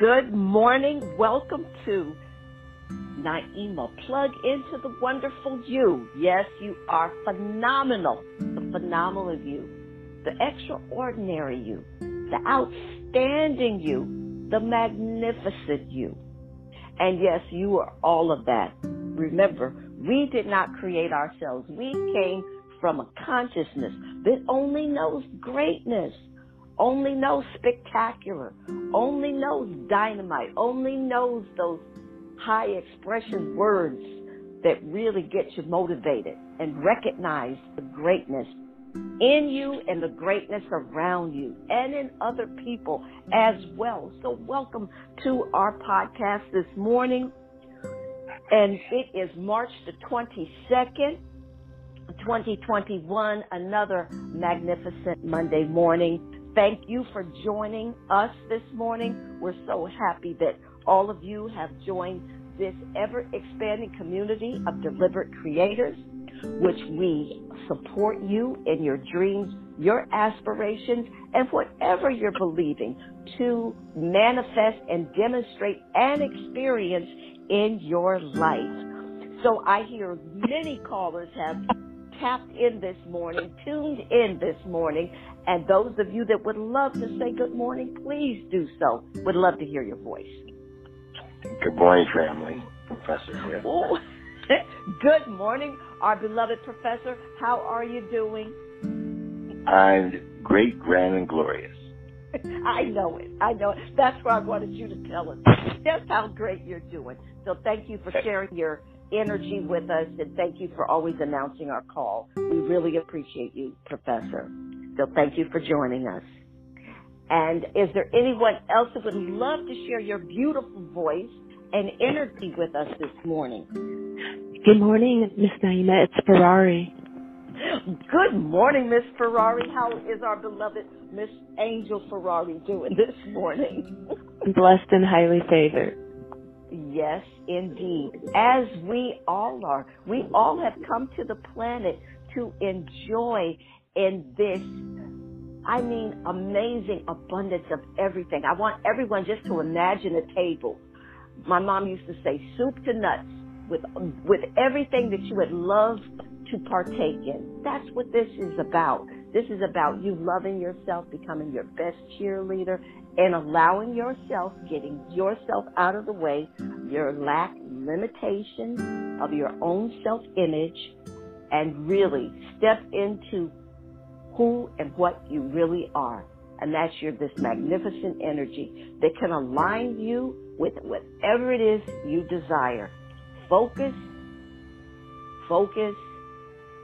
Good morning. Welcome to Naima. Plug into the wonderful you. Yes, you are phenomenal. The phenomenal you. The extraordinary you. The outstanding you. The magnificent you. And yes, you are all of that. Remember, we did not create ourselves. We came from a consciousness that only knows greatness only knows spectacular, only knows dynamite, only knows those high expression words that really get you motivated and recognize the greatness in you and the greatness around you and in other people as well. So welcome to our podcast this morning. And it is March the 22nd, 2021, another magnificent Monday morning. Thank you for joining us this morning. We're so happy that all of you have joined this ever expanding community of deliberate creators, which we support you in your dreams, your aspirations, and whatever you're believing to manifest and demonstrate and experience in your life. So I hear many callers have tapped in this morning, tuned in this morning, and those of you that would love to say good morning, please do so. Would love to hear your voice. Good morning, family. Professor good morning, our beloved professor. How are you doing? I'm great, grand, and glorious. I know it. I know it. That's why I wanted you to tell us just how great you're doing. So thank you for sharing your energy with us and thank you for always announcing our call. We really appreciate you, Professor. So thank you for joining us. And is there anyone else that would love to share your beautiful voice and energy with us this morning? Good morning, Miss Naima. It's Ferrari. Good morning, Miss Ferrari. How is our beloved Miss Angel Ferrari doing this morning? Blessed and highly favored. Yes, indeed. As we all are. We all have come to the planet to enjoy in this, I mean, amazing abundance of everything. I want everyone just to imagine a table. My mom used to say soup to nuts with, with everything that you would love to partake in. That's what this is about. This is about you loving yourself, becoming your best cheerleader, and allowing yourself, getting yourself out of the way, your lack, limitation of your own self image, and really step into who and what you really are. And that's your this magnificent energy that can align you with whatever it is you desire. Focus, focus,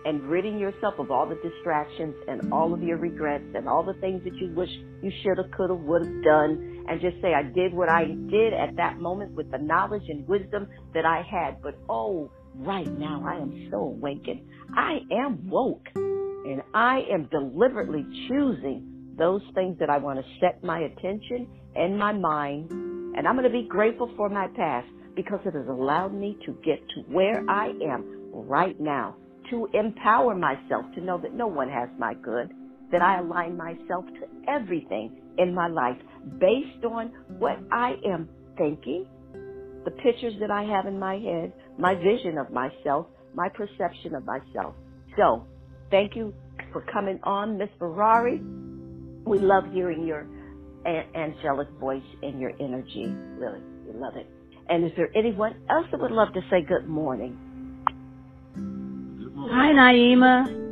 and ridding yourself of all the distractions and all of your regrets and all the things that you wish you should have, could have, would have done, and just say, I did what I did at that moment with the knowledge and wisdom that I had. But oh, right now I am so awakened. I am woke. And I am deliberately choosing those things that I want to set my attention and my mind. And I'm going to be grateful for my past because it has allowed me to get to where I am right now, to empower myself to know that no one has my good, that I align myself to everything in my life based on what I am thinking, the pictures that I have in my head, my vision of myself, my perception of myself. So Thank you for coming on, Miss Ferrari. We love hearing your a- angelic voice and your energy. Really, we love it. And is there anyone else that would love to say good morning? Hi, Naima.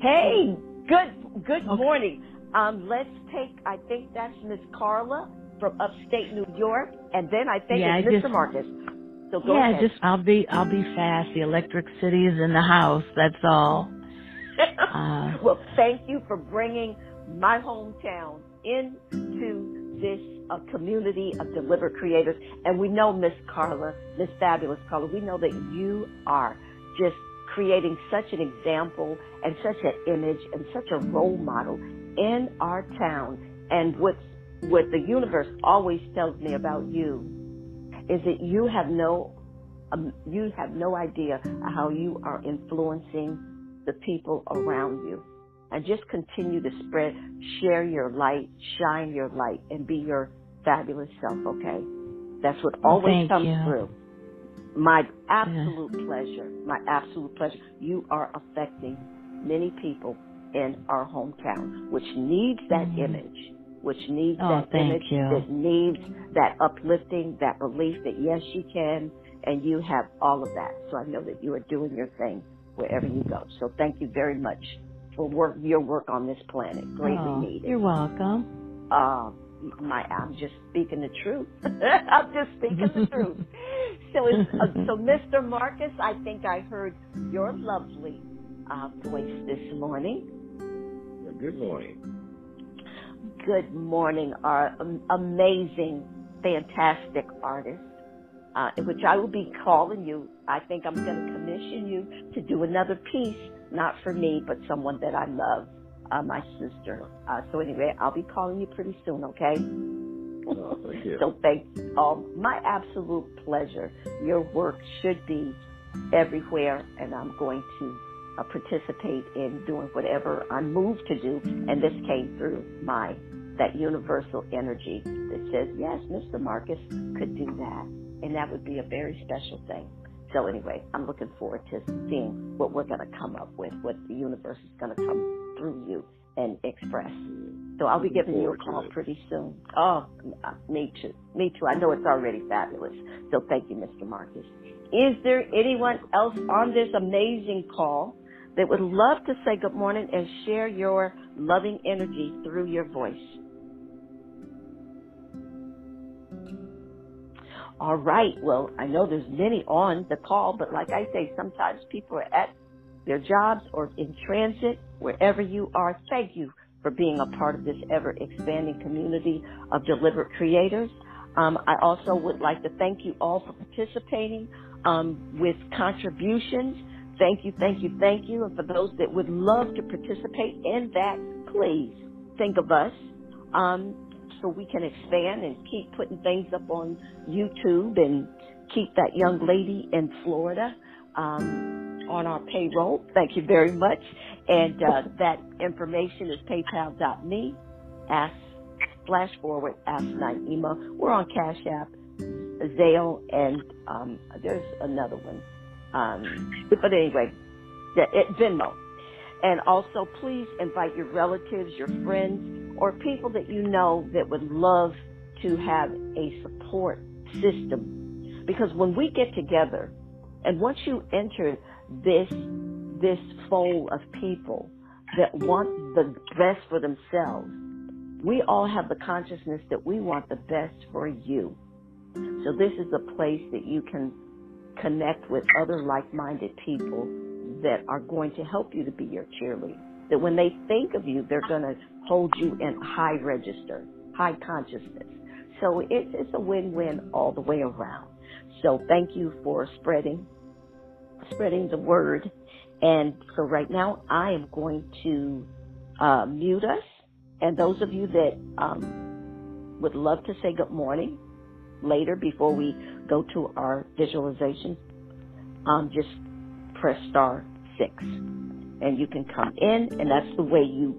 Hey, good good okay. morning. Um, let's take. I think that's Miss Carla from upstate New York, and then I think yeah, it's Mr. Just, Marcus. So go ahead. yeah, ahead. just I'll be I'll be fast. The electric city is in the house. That's all. uh, well, thank you for bringing my hometown into this uh, community of delivered creators. And we know, Miss Carla, Miss Fabulous Carla, we know that you are just creating such an example and such an image and such a role model in our town. And what what the universe always tells me about you is that you have no um, you have no idea how you are influencing the people around you. And just continue to spread, share your light, shine your light, and be your fabulous self, okay? That's what always Thank comes you. through. My absolute pleasure. My absolute pleasure. You are affecting many people in our hometown, which needs that Mhm. image, which needs Oh, that image, you. that needs that uplifting, that belief that yes, you can, and you have all of that. So I know that you are doing your thing wherever you go. So thank you very much for work, your work on this planet. Greatly Oh, needed You're welcome. uh, my I'm just speaking the truth. I'm just speaking the truth. So, it's, uh, so Mr. Marcus, I think I heard your lovely uh, voice this morning. Good morning. Good morning, our um, amazing, fantastic artist, uh, in which I will be calling you. I think I'm going to commission you to do another piece, not for me, but someone that I love, uh, my sister. Uh, so anyway, I'll be calling you pretty soon, okay? Oh, thank you. So thank um, my absolute pleasure. Your work should be everywhere, and I'm going to uh, participate in doing whatever I'm moved to do. And this came through my that universal energy that says, yes, Mr. Marcus could do that, and that would be a very special thing. So anyway, I'm looking forward to seeing what we're going to come up with, what the universe is going to come through you and express. So I'll be giving you a call pretty soon. Oh, me too. Me too. I know it's already fabulous. So thank you, Mr. Marcus. Is there anyone else on this amazing call that would love to say good morning and share your loving energy through your voice? All right. Well, I know there's many on the call, but like I say, sometimes people are at their jobs or in transit, wherever you are. Thank you for being a part of this ever expanding community of deliberate creators. Um, I also would like to thank you all for participating um, with contributions. Thank you, thank you, thank you. And for those that would love to participate in that, please think of us um, so we can expand and keep putting things up on YouTube and keep that young lady in Florida um, on our payroll. Thank you very much. And uh, that information is paypal.me, ask, slash forward, ask Naima. We're on Cash App, Zelle, and um, there's another one. Um, but anyway, the, it, Venmo. And also, please invite your relatives, your friends, or people that you know that would love to have a support system. Because when we get together, and once you enter this this fold of people that want the best for themselves, we all have the consciousness that we want the best for you. So this is a place that you can connect with other like-minded people that are going to help you to be your cheerleader. That when they think of you, they're going to hold you in high register, high consciousness. So it's, it's a win-win all the way around. So thank you for spreading, spreading the word. And so right now I am going to uh, mute us. And those of you that um, would love to say good morning later before we go to our visualization, um, just press star six. And you can come in, and that's the way you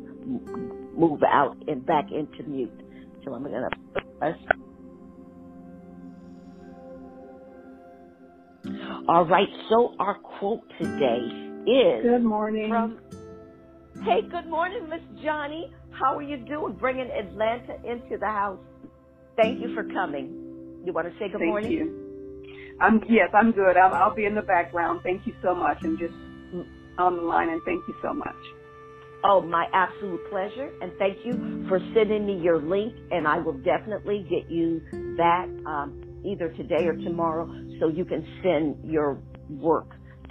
move out and back into mute. So I'm going to press. All right, so our quote today is Good morning. from. Hey, good morning, Miss Johnny. How are you doing? Bringing Atlanta into the house. Thank you for coming. You want to say good Thank morning? you. I'm yes, I'm good. I'll, I'll be in the background. Thank you so much, and just on the line. And thank you so much. Oh, my absolute pleasure. And thank you for sending me your link. And I will definitely get you that um, either today or tomorrow so you can send your work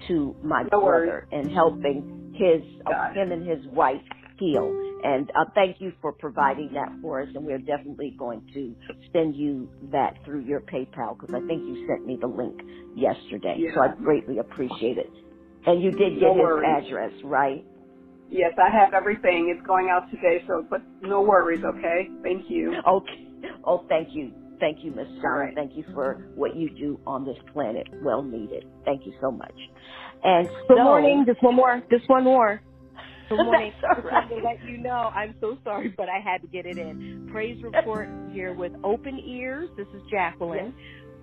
to my No brother and helping his, uh, him and his wife heal. And uh, thank you for providing that for us. And we're definitely going to send you that through your PayPal because I think you sent me the link yesterday. So I greatly appreciate it. And you did get No his worries. address, right? Yes, I have everything. It's going out today, so but no worries. Okay. Thank you. Okay. Oh, thank you. Thank you, Miss John. Thank you for what you do on this planet. Well needed. Thank you so much. And Good so, morning. Just one more. Just one more. Good morning. That's all to let you know, I'm so sorry, but I had to get it in. Praise report here with open ears. This is Jacqueline.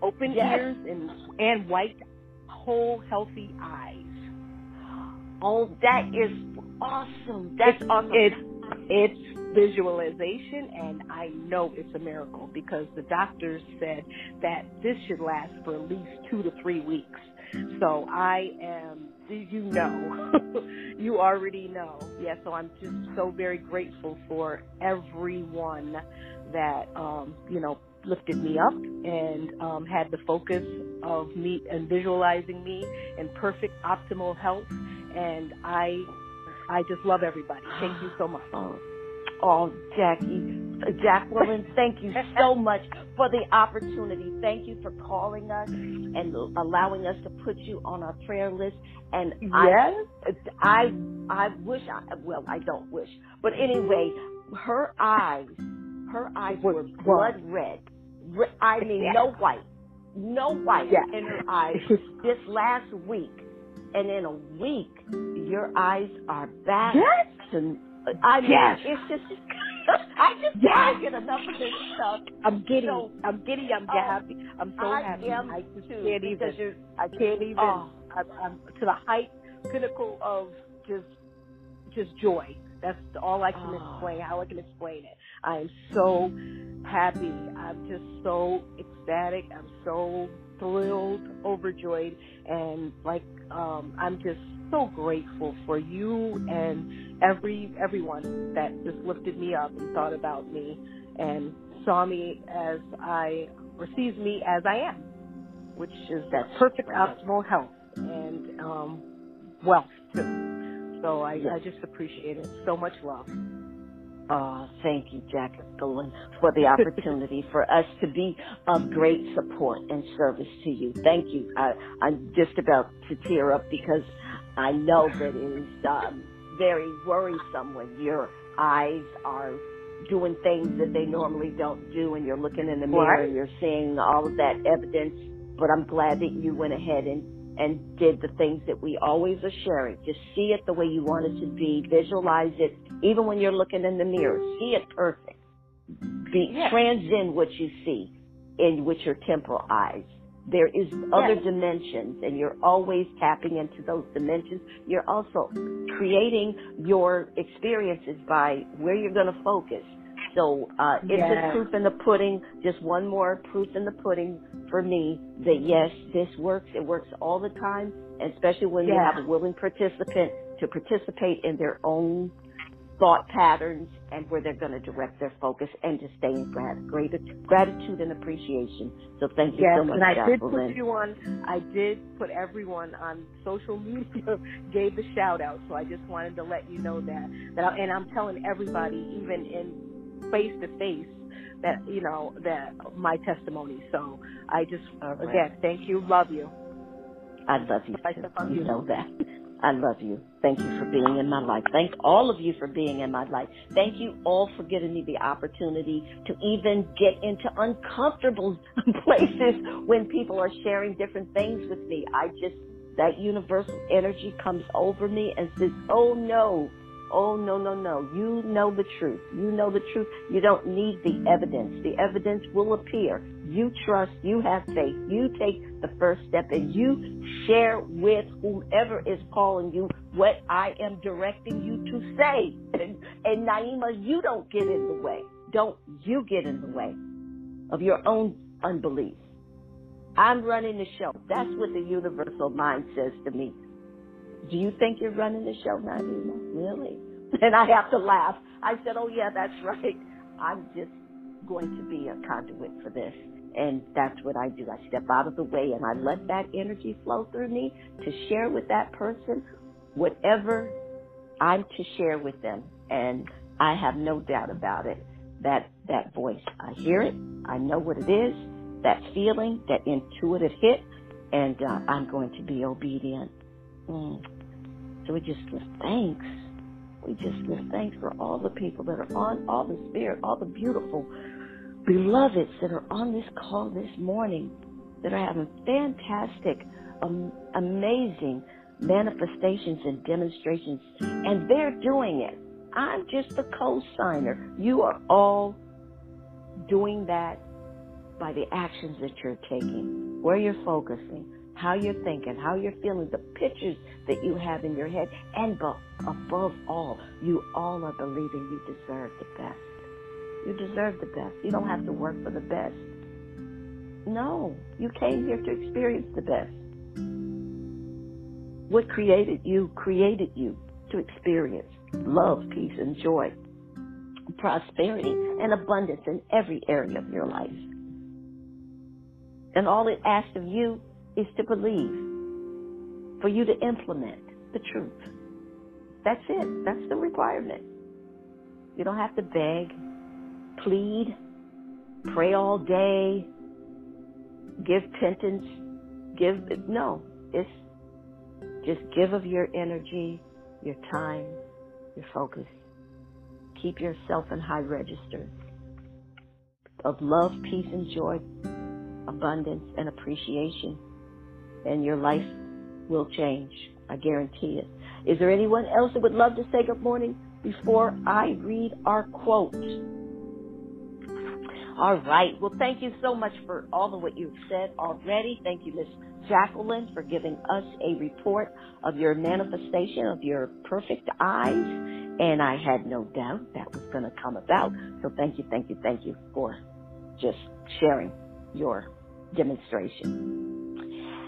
Open Yes. ears and and white, whole, healthy eyes. Oh, that is awesome. That's awesome. It's it's visualization, and I know it's a miracle because the doctors said that this should last for at least two to three weeks. So I am, you know, you already know. Yeah, so I'm just so very grateful for everyone that, um, you know, lifted me up and um, had the focus of me and visualizing me in perfect optimal health. And I, I just love everybody. Thank you so much. Oh, Jackie, uh, Jacqueline, thank you so much for the opportunity. Thank you for calling us and allowing us to put you on our prayer list. And Yes. I, I, I wish I, well, I don't wish, but anyway, her eyes, her eyes were blood red. I mean, no white, no white in her eyes this last week. And in a week, your eyes are back Yes. to I mean, Yes. it's just, I just Yes. can't get enough of this stuff. I'm giddy. So- I'm giddy. I'm Oh, happy. I'm so I happy. I just too, can't even. I can't even. Oh. I'm, I'm to the height, pinnacle of just, just joy. That's all I can Oh. explain. How I can explain it. I am so happy. I'm just so ecstatic. I'm so thrilled, overjoyed, and like um, I'm just so grateful for you and every everyone that just lifted me up and thought about me and saw me as I or sees me as I am, which is that perfect optimal health and um, wealth too. So I, Yes. I just appreciate it. So much love. Oh, thank you, Jacqueline, for the opportunity for us to be of great support and service to you. Thank you. I, I'm just about to tear up because I know that it is um, very worrisome when your eyes are doing things that they normally don't do and you're looking in the mirror Right. and you're seeing all of that evidence. But I'm glad that you went ahead and and did the things that we always are sharing. Just see it the way you want it to be. Visualize it, even when you're looking in the mirror. See it perfect. Be Yes. transcend what you see in with your temporal eyes. There is other Yes. dimensions, and you're always tapping into those dimensions. You're also creating your experiences by where you're going to focus. So uh, it's Yes. just proof in the pudding. Just one more proof in the pudding for me that yes, this works. It works all the time, especially when you have a willing participant to participate in their own thought patterns and where they're going to direct their focus and to stay in grat- great gratitude and appreciation. So thank you Yes, so much, and I did put you on. I did put everyone on social media. Gave the shout out, so I just wanted to let you know that. That, I, and I'm telling everybody, even in face to face, that you know that my testimony. So I just right. again thank you, love you. I love you I on You you. know that. I love you. Thank you for being in my life. Thank all of you for being in my life. Thank you all for giving me the opportunity to even get into uncomfortable places when people are sharing different things with me. I just, that universal energy comes over me and says, oh no, oh no, no, no. You know the truth. You know the truth. You don't need the evidence. The evidence will appear. You trust, you have faith, you take the first step and you share with whomever is calling you what I am directing you to say. And, and Naima, you don't get in the way. Don't you get in the way of your own unbelief. I'm running the show. That's what the universal mind says to me. Do you think you're running the show, Naima? Really? And I have to laugh. I said, oh yeah, that's right. I'm just going to be a conduit for this. And that's what I do. I step out of the way and I let that energy flow through me to share with that person whatever I'm to share with them. And I have no doubt about it that that voice, I hear it. I know what it is, that feeling, that intuitive hit, and uh, I'm going to be obedient. Mm. So we just give thanks. We just give thanks for all the people that are on, all the spirit, all the beautiful beloveds that are on this call this morning that are having fantastic, um, amazing manifestations and demonstrations, and they're doing it. I'm just the co-signer. You are all doing that by the actions that you're taking, where you're focusing, how you're thinking, how you're feeling, the pictures that you have in your head, and above all, you all are believing you deserve the best. You deserve the best. You don't have to work for the best. No, you came here to experience the best. What created you created you to experience love, peace, and joy, prosperity, and abundance in every area of your life. And all it asks of you is to believe, for you to implement the truth. That's it. That's the requirement. You don't have to beg, plead, pray all day, give penance, give, no. It's just give of your energy, your time, your focus. Keep yourself in high register of love, peace, and joy, abundance, and appreciation. And your life will change. I guarantee it. Is there anyone else that would love to say good morning before I read our quote? All right. Well, thank you so much for all of what you've said already. Thank you, Miss Jacqueline, for giving us a report of your manifestation of your perfect eyes. And I had no doubt that was going to come about. So thank you, thank you, thank you for just sharing your demonstration.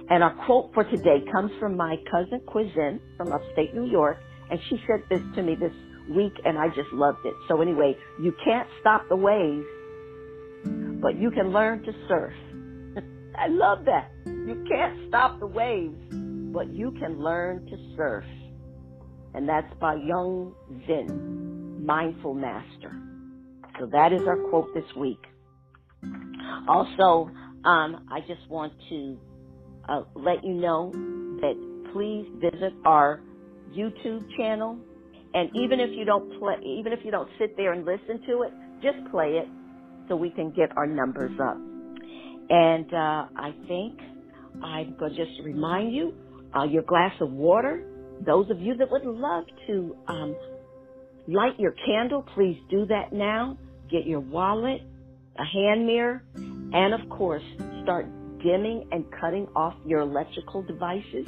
And our quote for today comes from my cousin Quizin from upstate New York. And she said this to me this week and I just loved it. So anyway, you can't stop the waves but you can learn to surf. I love that. You can't stop the waves, but you can learn to surf. And that's by Young Zen, Mindful Master. So that is our quote this week. Also, um, I just want to uh, let you know that please visit our YouTube channel. And even if you don't play, even if you don't sit there and listen to it, just play it so we can get our numbers up. And uh, I think I'm going to just remind you uh, your glass of water. Those of you that would love to um, light your candle, please do that now. Get your wallet, a hand mirror, and of course, start dimming and cutting off your electrical devices.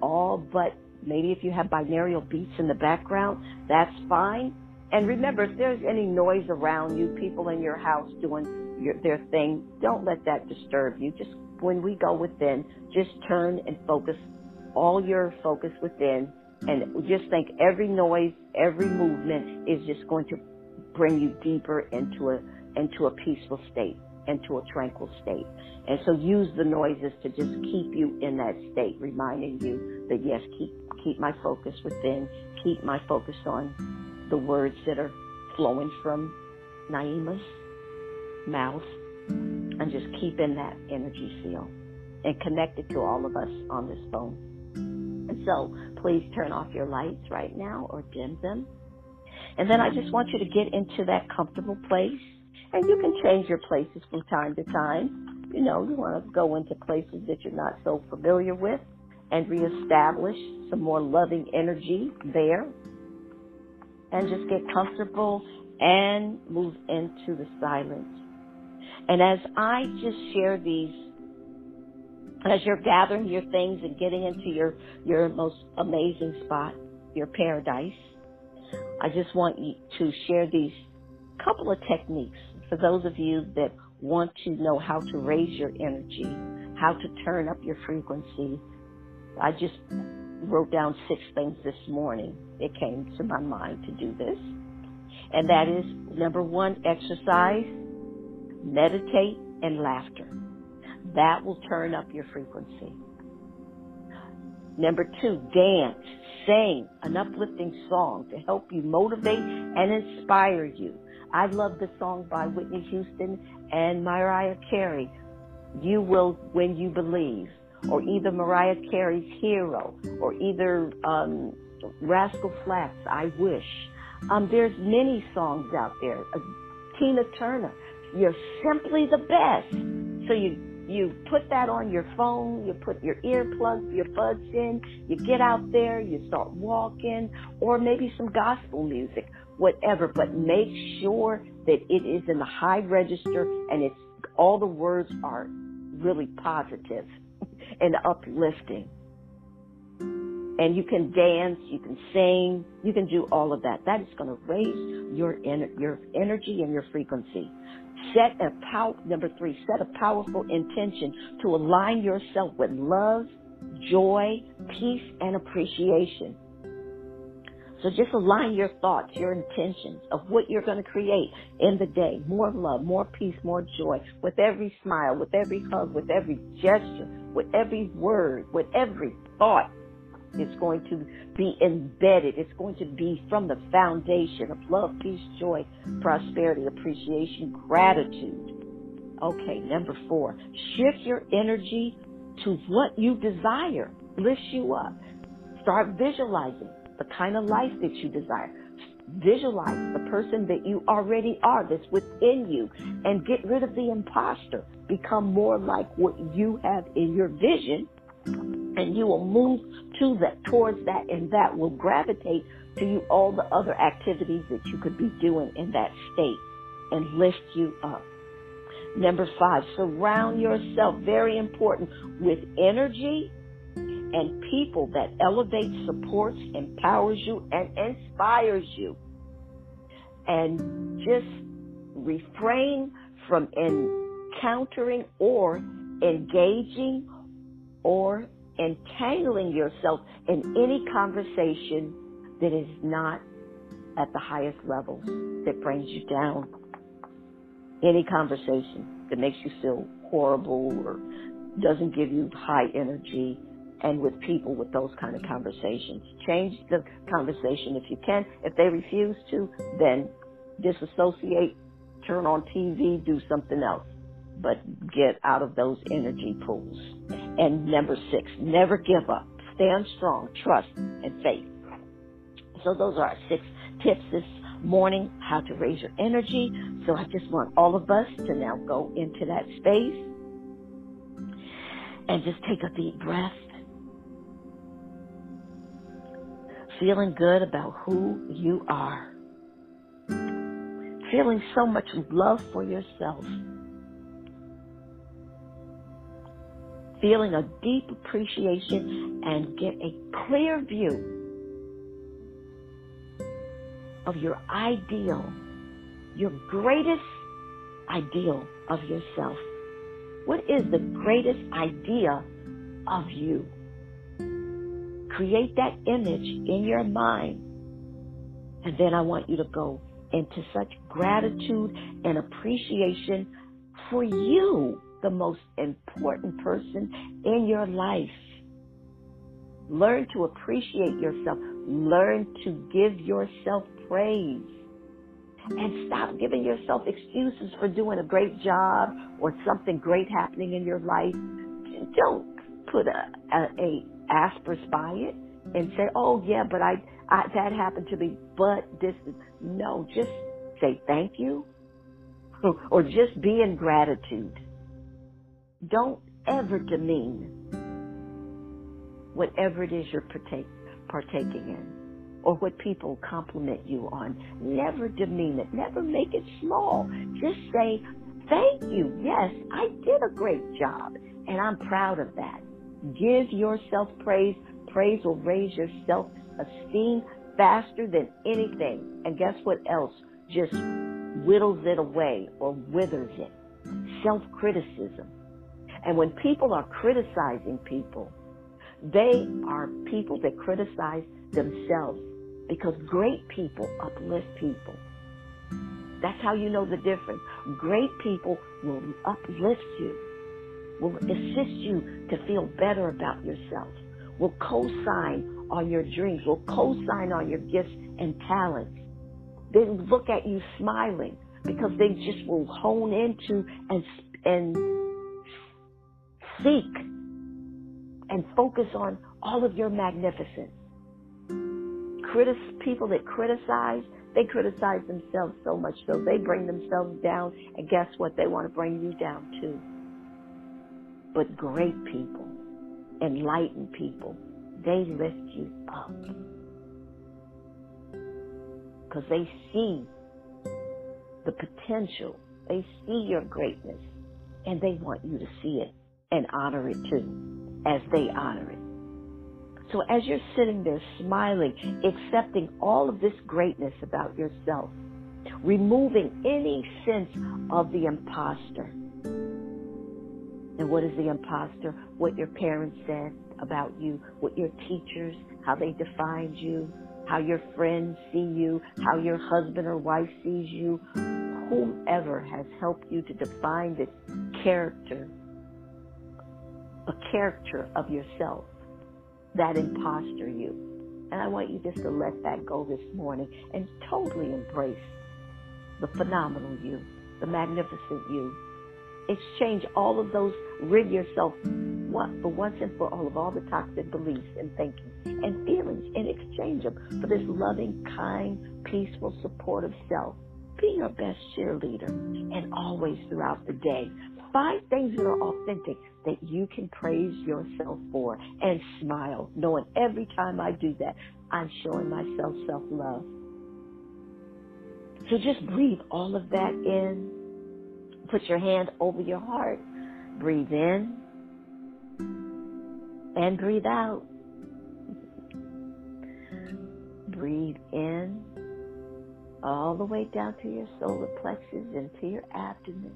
All but maybe if you have binaural beats in the background, that's fine. And remember, if there's any noise around you, people in your house doing your, their thing, don't let that disturb you. Just when we go within, just turn and focus all your focus within and just think every noise, every movement is just going to bring you deeper into a, into a peaceful state, into a tranquil state. And so use the noises to just keep you in that state, reminding you that yes, keep, keep my focus within, keep my focus on the words that are flowing from Naima's mouth and just keep in that energy field and connect it to all of us on this phone. And so please turn off your lights right now or dim them. And then I just want you to get into that comfortable place. And you can change your places from time to time. You know, you want to go into places that you're not so familiar with and reestablish some more loving energy there and just get comfortable and move into the silence. And as I just share these, as you're gathering your things and getting into your, your most amazing spot, your paradise, I just want you to share these couple of techniques for those of you that want to know how to raise your energy, how to turn up your frequency. I just wrote down six things this morning. It came to my mind to do this. And that is number one, exercise, meditate, and laughter. That will turn up your frequency. Number two, dance, sing an uplifting song to help you motivate and inspire you. I love the song by Whitney Houston and Mariah Carey. You will when you believe or either Mariah Carey's Hero, or either um, Rascal Flatts, I Wish. Um, there's many songs out there. Uh, Tina Turner, you're simply the best. So you you put that on your phone, you put your earplugs, your buds in, you get out there, you start walking, or maybe some gospel music, whatever, but make sure that it is in the high register and it's all the words are really positive and uplifting. And you can dance, you can sing, you can do all of that. That is going to raise your your energy and your frequency. Set a pow- number three, set a powerful intention to align yourself with love, joy, peace, and appreciation. So just align your thoughts, your intentions of what you're going to create in the day. More love, more peace, more joy. With every smile, with every hug, with every gesture, with every word, with every thought. It's going to be embedded. It's going to be from the foundation of love, peace, joy, prosperity, appreciation, gratitude. Okay, number four, shift your energy to what you desire. Lift you up. Start visualizing the kind of life that you desire. Visualize the person that you already are that's within you and get rid of the imposter. Become more like what you have in your vision and you will move to that, towards that, and that will gravitate to you all the other activities that you could be doing in that state and lift you up. Number five, surround yourself, very important, with energy and people that elevates, supports, empowers you, and inspires you. And just refrain from encountering or engaging or entangling yourself in any conversation that is not at the highest levels, that brings you down. Any conversation that makes you feel horrible or doesn't give you high energy and with people with those kind of mm-hmm. conversations. Change the conversation if you can. If they refuse to, then disassociate, turn on TV, do something else. But get out of those energy pools. And number six, never give up. Stand strong, trust, and faith. So those are our six tips this morning, how to raise your energy. So I just want all of us to now go into that space and just take a deep breath feeling good about who you are, feeling so much love for yourself, feeling a deep appreciation and get a clear view of your ideal, your greatest ideal of yourself. What is the greatest idea of you? Create that image in your mind. And then I want you to go into such gratitude and appreciation for you, the most important person in your life. Learn to appreciate yourself. Learn to give yourself praise. And stop giving yourself excuses for doing a great job or something great happening in your life. Don't put a, a, a asterisk by it and say, "Oh yeah, but I, I that happened to me." But this is no. Just say thank you, or just be in gratitude. Don't ever demean whatever it is you're partake, partaking in, or what people compliment you on. Never demean it. Never make it small. Just say thank you. Yes, I did a great job, and I'm proud of that. Give yourself praise. Praise will raise your self esteem faster than anything. And guess what else? Just whittles it away or withers it. Self criticism. And when people are criticizing people, they are people that criticize themselves because great people uplift people. That's how you know the difference. Great people will uplift you will assist you to feel better about yourself, will co-sign on your dreams, will co-sign on your gifts and talents. They look at you smiling because they just will hone into and, and seek and focus on all of your magnificence. Critis- people that criticize, they criticize themselves so much so they bring themselves down, and guess what? They want to bring you down too. But great people, enlightened people, they lift you up. Because they see the potential. They see your greatness. And they want you to see it and honor it too, as they honor it. So as you're sitting there smiling, accepting all of this greatness about yourself, removing any sense of the imposter. And what is the imposter? What your parents said about you, what your teachers, how they defined you, how your friends see you, how your husband or wife sees you, whomever has helped you to define this character, a character of yourself that imposter you. And I want you just to let that go this morning and totally embrace the phenomenal you, the magnificent you. Exchange all of those, rid yourself for once and for all of all the toxic beliefs and thinking and feelings and exchange them for this loving, kind, peaceful, supportive self. Be your best cheerleader and always throughout the day. Find things that are authentic that you can praise yourself for and smile, knowing every time I do that, I'm showing myself self love. So just breathe all of that in. Put your hand over your heart. Breathe in and breathe out. Breathe in all the way down to your solar plexus into your abdomen.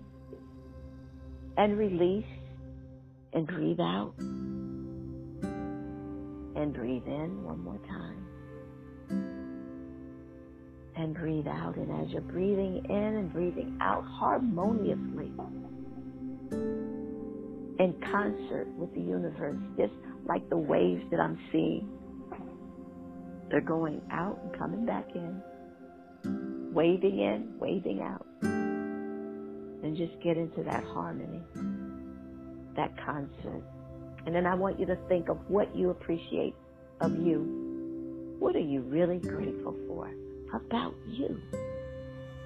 And release and breathe out. And breathe in one more time. And breathe out. And as you're breathing in and breathing out harmoniously, in concert with the universe, just like the waves that I'm seeing, they're going out and coming back in, waving in, waving out. And just get into that harmony that concert. And then I want you to think of what you appreciate of you. What are you really grateful for about you?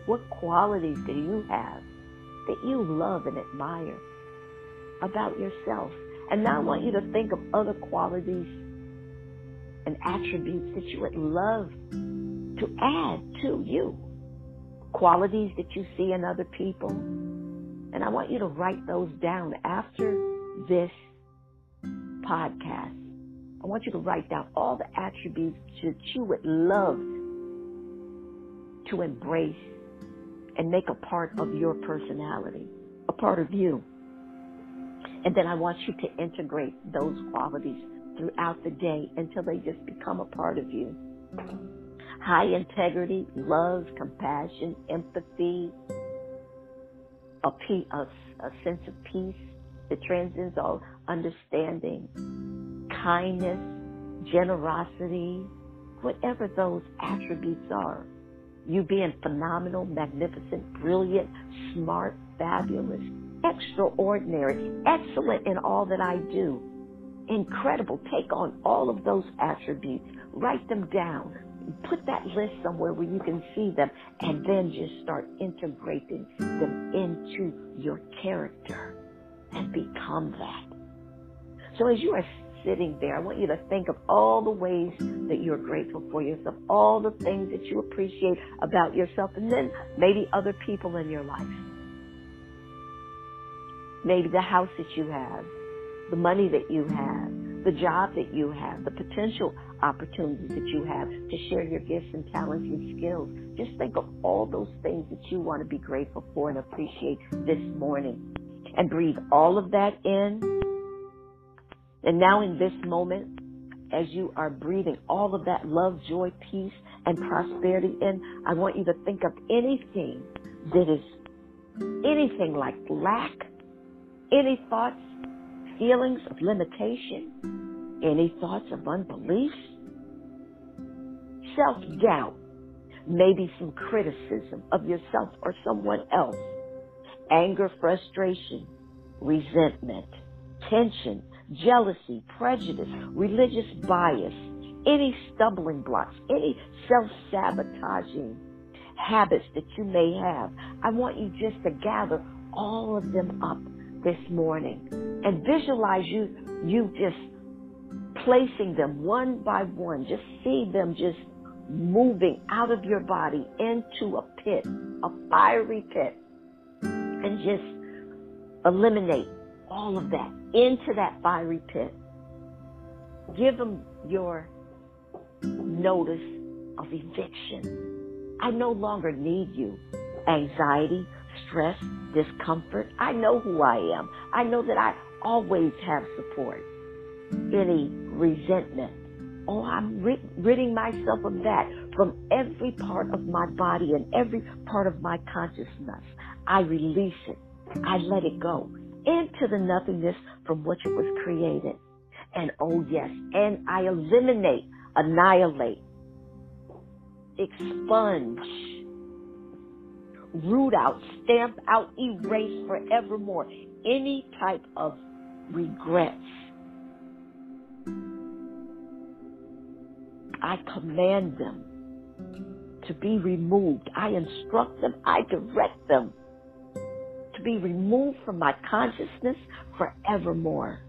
What qualities do you have that you love and admire about yourself? And now I want you to think of other qualities and attributes that you would love to add to you. Qualities that you see in other people, and I want you to write those down after this podcast. I want you to write down all the attributes that you would love to embrace and make a part of your personality, a part of you. And then I want you to integrate those qualities throughout the day until they just become a part of you. High integrity, love, compassion, empathy, a, a, a sense of peace that transcends all understanding, kindness, generosity, whatever those attributes are. You being phenomenal, magnificent, brilliant, smart, fabulous, extraordinary, excellent in all that I do, incredible. Take on all of those attributes, write them down, put that list somewhere where you can see them and then just start integrating them into your character and become that. So as you are sitting there, I want you to think of all the ways that you're grateful for yourself, all the things that you appreciate about yourself, and then maybe other people in your life. Maybe the house that you have, the money that you have, the job that you have, the potential opportunities that you have to share your gifts and talents and skills. Just think of all those things that you want to be grateful for and appreciate this morning. And breathe all of that in. And now in this moment, as you are breathing all of that love, joy, peace, and prosperity in, I want you to think of anything that is anything like lack, any thoughts feelings of limitation, any thoughts of unbelief, self doubt, maybe some criticism of yourself or someone else, anger, frustration, resentment, tension, jealousy, prejudice, religious bias, any stumbling blocks, any self sabotaging habits that you may have. I want you just to gather all of them up this morning and visualize you you just placing them one by one. Just see them just moving out of your body into a pit, a fiery pit, and just eliminate all of that into that fiery pit. Give them your notice of eviction. I no longer need you. Anxiety, stress, discomfort. I know who I am. I know that I always have support. Any resentment. Oh, I'm rid- ridding myself of that from every part of my body and every part of my consciousness. I release it. I let it go into the nothingness from which it was created. And oh yes, and I eliminate, annihilate, expunge, root out, stamp out, erase forevermore any type of regrets. I command them to be removed. I instruct them. I direct them to be removed from my consciousness forevermore.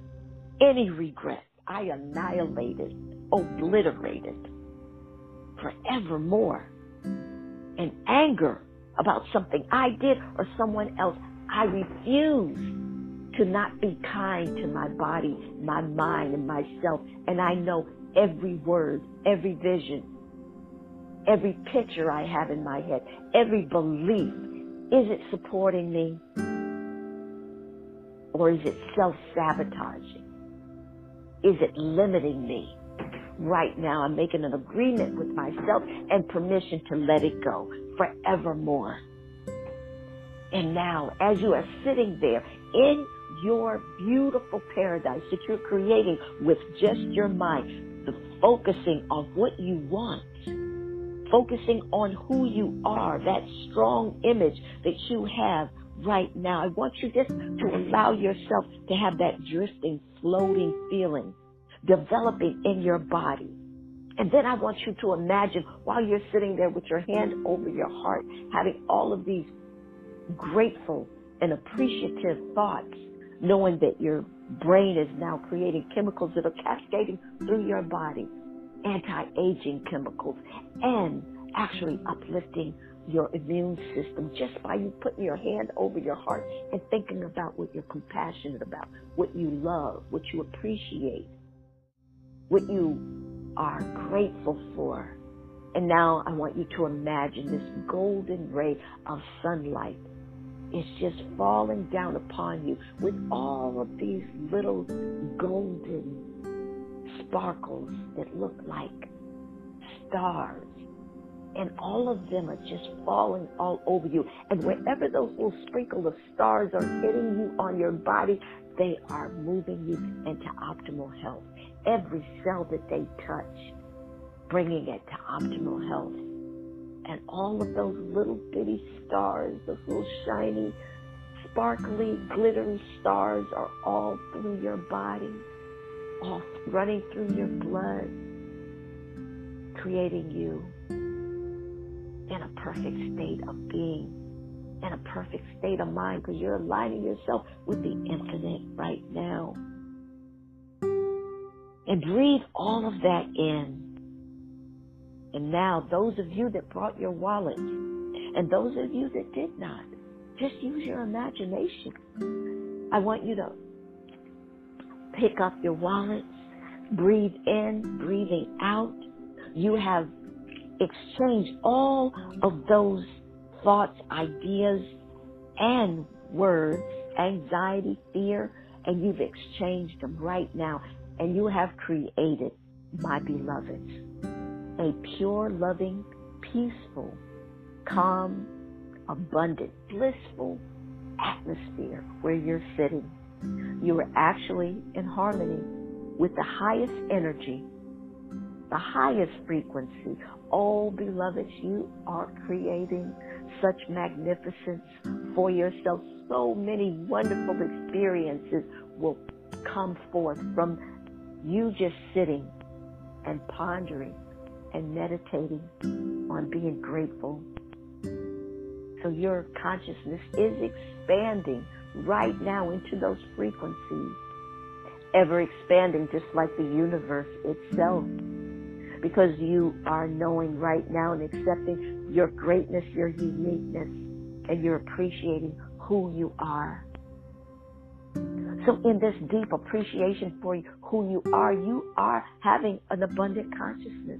Any regret, I annihilated, obliterated forevermore. And anger about something I did or someone else, I refuse to not be kind to my body, my mind, and myself. And I know every word, every vision, every picture I have in my head, every belief. Is it supporting me? Or is it self sabotaging? Is it limiting me? Right now, I'm making an agreement with myself and permission to let it go forevermore. And now, as you are sitting there in your beautiful paradise that you're creating with just your mind, the focusing on what you want, focusing on who you are, that strong image that you have right now. I want you just to allow yourself to have that drifting, floating feeling developing in your body. And then I want you to imagine while you're sitting there with your hand over your heart, having all of these grateful and appreciative thoughts, knowing that your brain is now creating chemicals that are cascading through your body, anti-aging chemicals, and actually uplifting your immune system just by you putting your hand over your heart and thinking about what you're compassionate about, what you love, what you appreciate, what you are grateful for. And now I want you to imagine this golden ray of sunlight is just falling down upon you with all of these little golden sparkles that look like stars. And all of them are just falling all over you. And wherever those little sprinkle of stars are hitting you on your body, they are moving you into optimal health. Every cell that they touch, bringing it to optimal health and all of those little bitty stars, those little shiny, sparkly, glittery stars are all through your body, all running through your blood, creating you in a perfect state of being, in a perfect state of mind, because you're aligning yourself with the infinite right now. And breathe all of that in. And now, those of you that brought your wallets, and those of you that did not, just use your imagination. I want you to pick up your wallets, breathe in, breathing out. You have exchanged all of those thoughts, ideas, and words, anxiety, fear, and you've exchanged them right now. And you have created, my beloveds, a pure, loving, peaceful, calm, abundant, blissful atmosphere where you're sitting. You are actually in harmony with the highest energy, the highest frequency. Oh, beloveds, you are creating such magnificence for yourself. So many wonderful experiences will come forth from you just sitting and pondering and meditating on being grateful. So your consciousness is expanding right now into those frequencies, ever expanding just like the universe itself. Because you are knowing right now and accepting your greatness, your uniqueness, and you're appreciating who you are. So in this deep appreciation for who you are, you are having an abundant consciousness.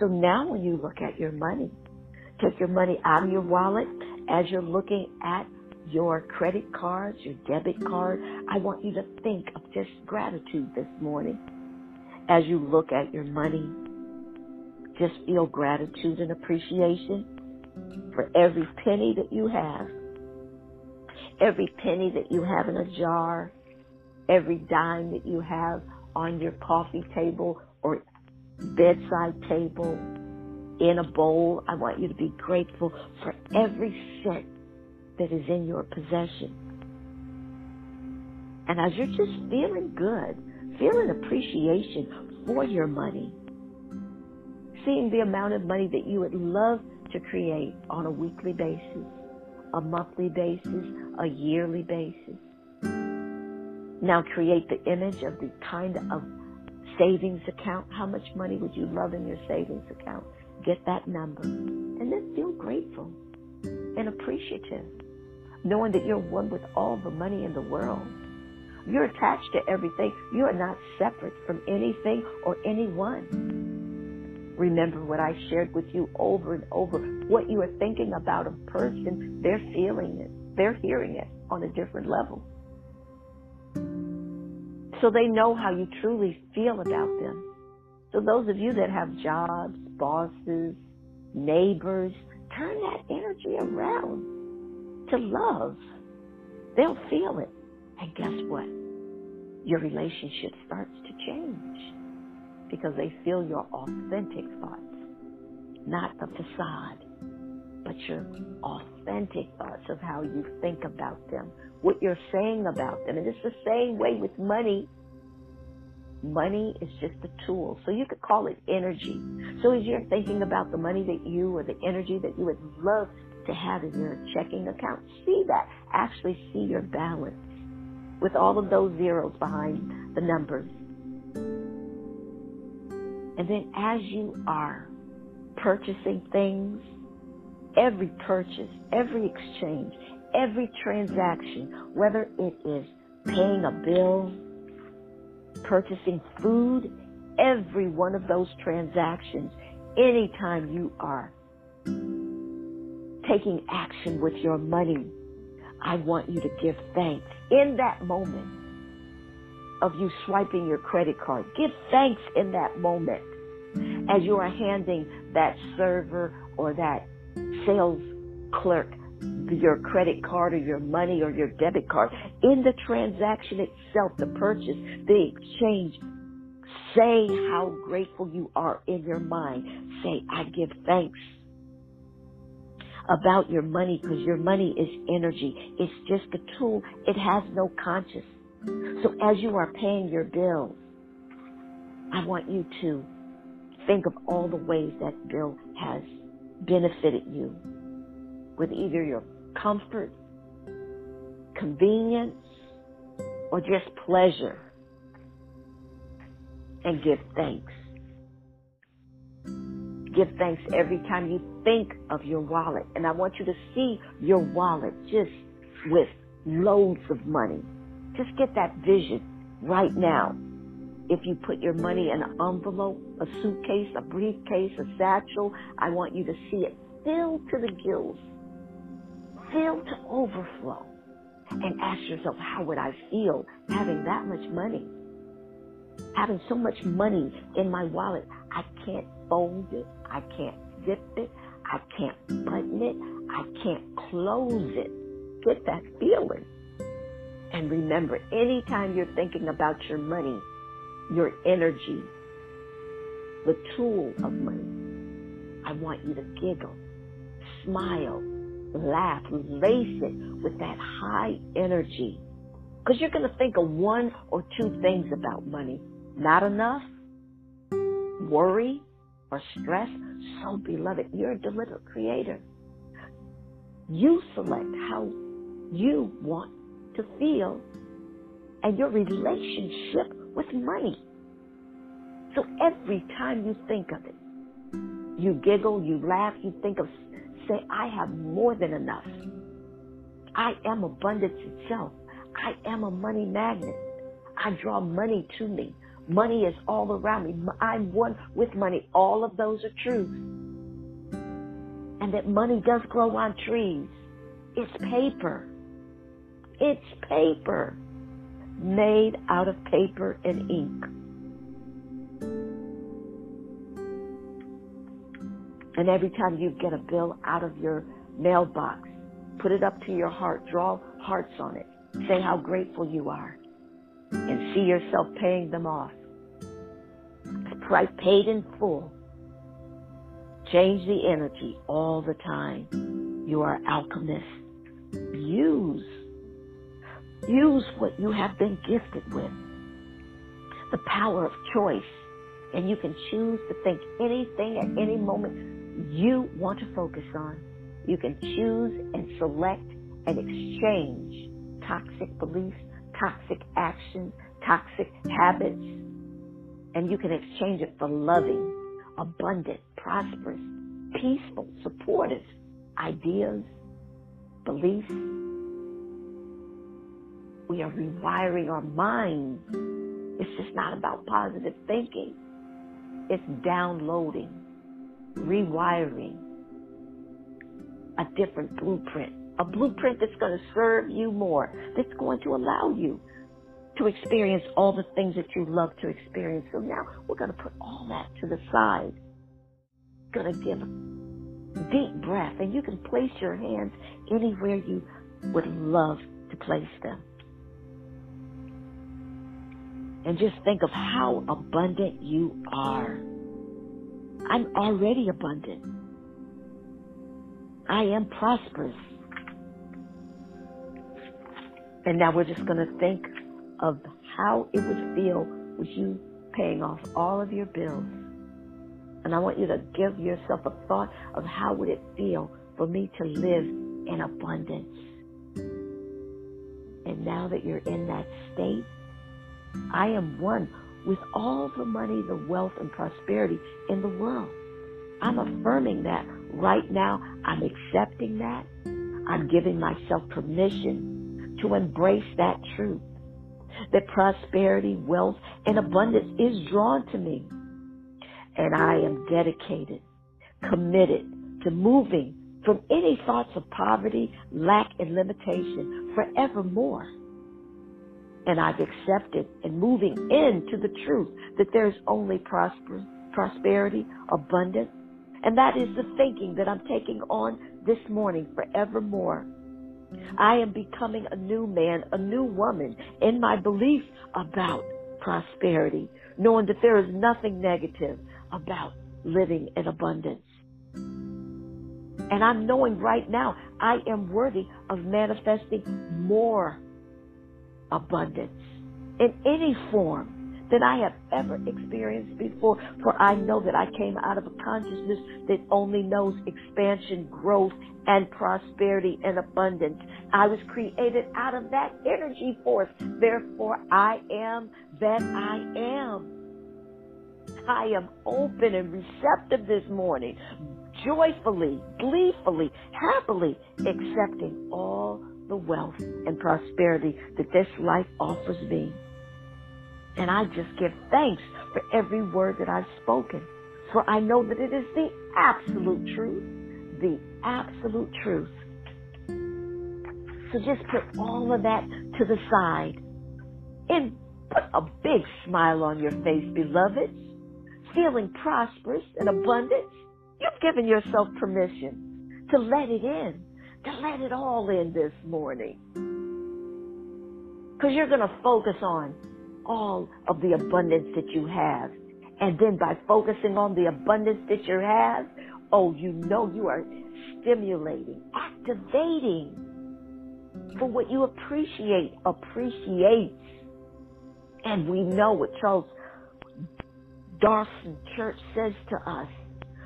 So now when you look at your money, take your money out of your wallet as you're looking at your credit cards, your debit card. I want you to think of just gratitude this morning. As you look at your money, just feel gratitude and appreciation for every penny that you have, every penny that you have in a jar, every dime that you have on your coffee table or bedside table, in a bowl. I want you to be grateful for every cent that is in your possession. And as you're just feeling good, feeling appreciation for your money, seeing the amount of money that you would love to create on a weekly basis, a monthly basis, a yearly basis. Now create the image of the kind of savings account. How much money would you love in your savings account? Get that number and then feel grateful and appreciative, knowing that you're one with all the money in the world. You're attached to everything. You are not separate from anything or anyone. Remember what I shared with you over and over. What you are thinking about a person, they're feeling it. They're hearing it on a different level. So they know how you truly feel about them. So those of you that have jobs, bosses, neighbors, turn that energy around to love. They'll feel it. And guess what? Your relationship starts to change because they feel your authentic thoughts, not the facade, but your authentic thoughts of how you think about them, what you're saying about them. And it's the same way with money Money is just a tool. So you could call it energy. So as you're thinking about the money that you or the energy that you would love to have in your checking account, see that. Actually see your balance with all of those zeros behind the numbers. And then as you are purchasing things, every purchase, every exchange, every transaction, whether it is paying a bill, purchasing food, every one of those transactions, anytime you are taking action with your money, I want you to give thanks in that moment of you swiping your credit card. Give thanks in that moment as you are handing that server or that sales clerk your credit card or your money or your debit card. In the transaction itself, the purchase, the exchange, say how grateful you are in your mind. Say, I give thanks about your money because your money is energy. It's just a tool. It has no conscience. So as you are paying your bills, I want you to think of all the ways that bill has benefited you with either your comfort, convenience, or just pleasure. And give thanks. Give thanks every time you think of your wallet. And I want you to see your wallet just with loads of money. Just get that vision right now. If you put your money in an envelope, a suitcase, a briefcase, a satchel, I want you to see it filled to the gills filled to overflow and ask yourself, how would I feel having that much money? Having so much money in my wallet, I can't fold it, I can't zip it, I can't button it, I can't close it. Get that feeling. And remember, anytime you're thinking about your money, your energy, the tool of money, I want you to giggle, smile, laugh, lace it with that high energy. Because you're going to think of one or two things about money. Not enough, worry, or stress. So, beloved, you're a deliberate creator. You select how you want to feel and your relationship with money. So every time you think of it, you giggle, you laugh, you think of, say, I have more than enough. I am abundance itself. I am a money magnet. I draw money to me. Money is all around me. I'm one with money. All of those are true. And that money does grow on trees. It's paper. It's paper made out of paper and ink. And every time you get a bill out of your mailbox, put it up to your heart, draw hearts on it, say how grateful you are, and see yourself paying them off. Price paid in full. Change the energy all the time. You are alchemist. Use. Use what you have been gifted with. The power of choice. And you can choose to think anything at any moment you want to focus on. You can choose and select and exchange toxic beliefs, toxic actions, toxic habits, and you can exchange it for loving, abundant, prosperous, peaceful, supportive ideas, beliefs. We are rewiring our minds. It's just not about positive thinking. It's downloading rewiring, a different blueprint, a blueprint that's going to serve you more, that's going to allow you to experience all the things that you love to experience. So now we're going to put all that to the side. Going to give a deep breath, and you can place your hands anywhere you would love to place them. And just think of how abundant you are. I'm already abundant. I am prosperous. And now we're just going to think of how it would feel with you paying off all of your bills. And I want you to give yourself a thought of how would it feel for me to live in abundance. And now that you're in that state, I am one with all the money, the wealth, and prosperity in the world. I'm affirming that right now. I'm accepting that. I'm giving myself permission to embrace that truth that prosperity, wealth, and abundance is drawn to me. And I am dedicated, committed to moving from any thoughts of poverty, lack, and limitation forevermore. And I've accepted and moving into the truth that there's only prosper, prosperity, abundance. And that is the thinking that I'm taking on this morning forevermore. I am becoming a new man, a new woman in my belief about prosperity, knowing that there is nothing negative about living in abundance. And I'm knowing right now I am worthy of manifesting more abundance in any form than I have ever experienced before. For I know that I came out of a consciousness that only knows expansion, growth, and prosperity and abundance. I was created out of that energy force. Therefore, I am that I am. I am open and receptive this morning, joyfully, gleefully, happily accepting all the wealth and prosperity that this life offers me. And I just give thanks for every word that I've spoken. For I know that it is the absolute truth. The absolute truth. So just put all of that to the side and put a big smile on your face, beloved. Feeling prosperous and abundant. You've given yourself permission to let it in to let it all in this morning. Because you're going to focus on all of the abundance that you have. And then by focusing on the abundance that you have, oh, you know you are stimulating, activating for what you appreciate, appreciates. And we know what Charles Dawson Church says to us.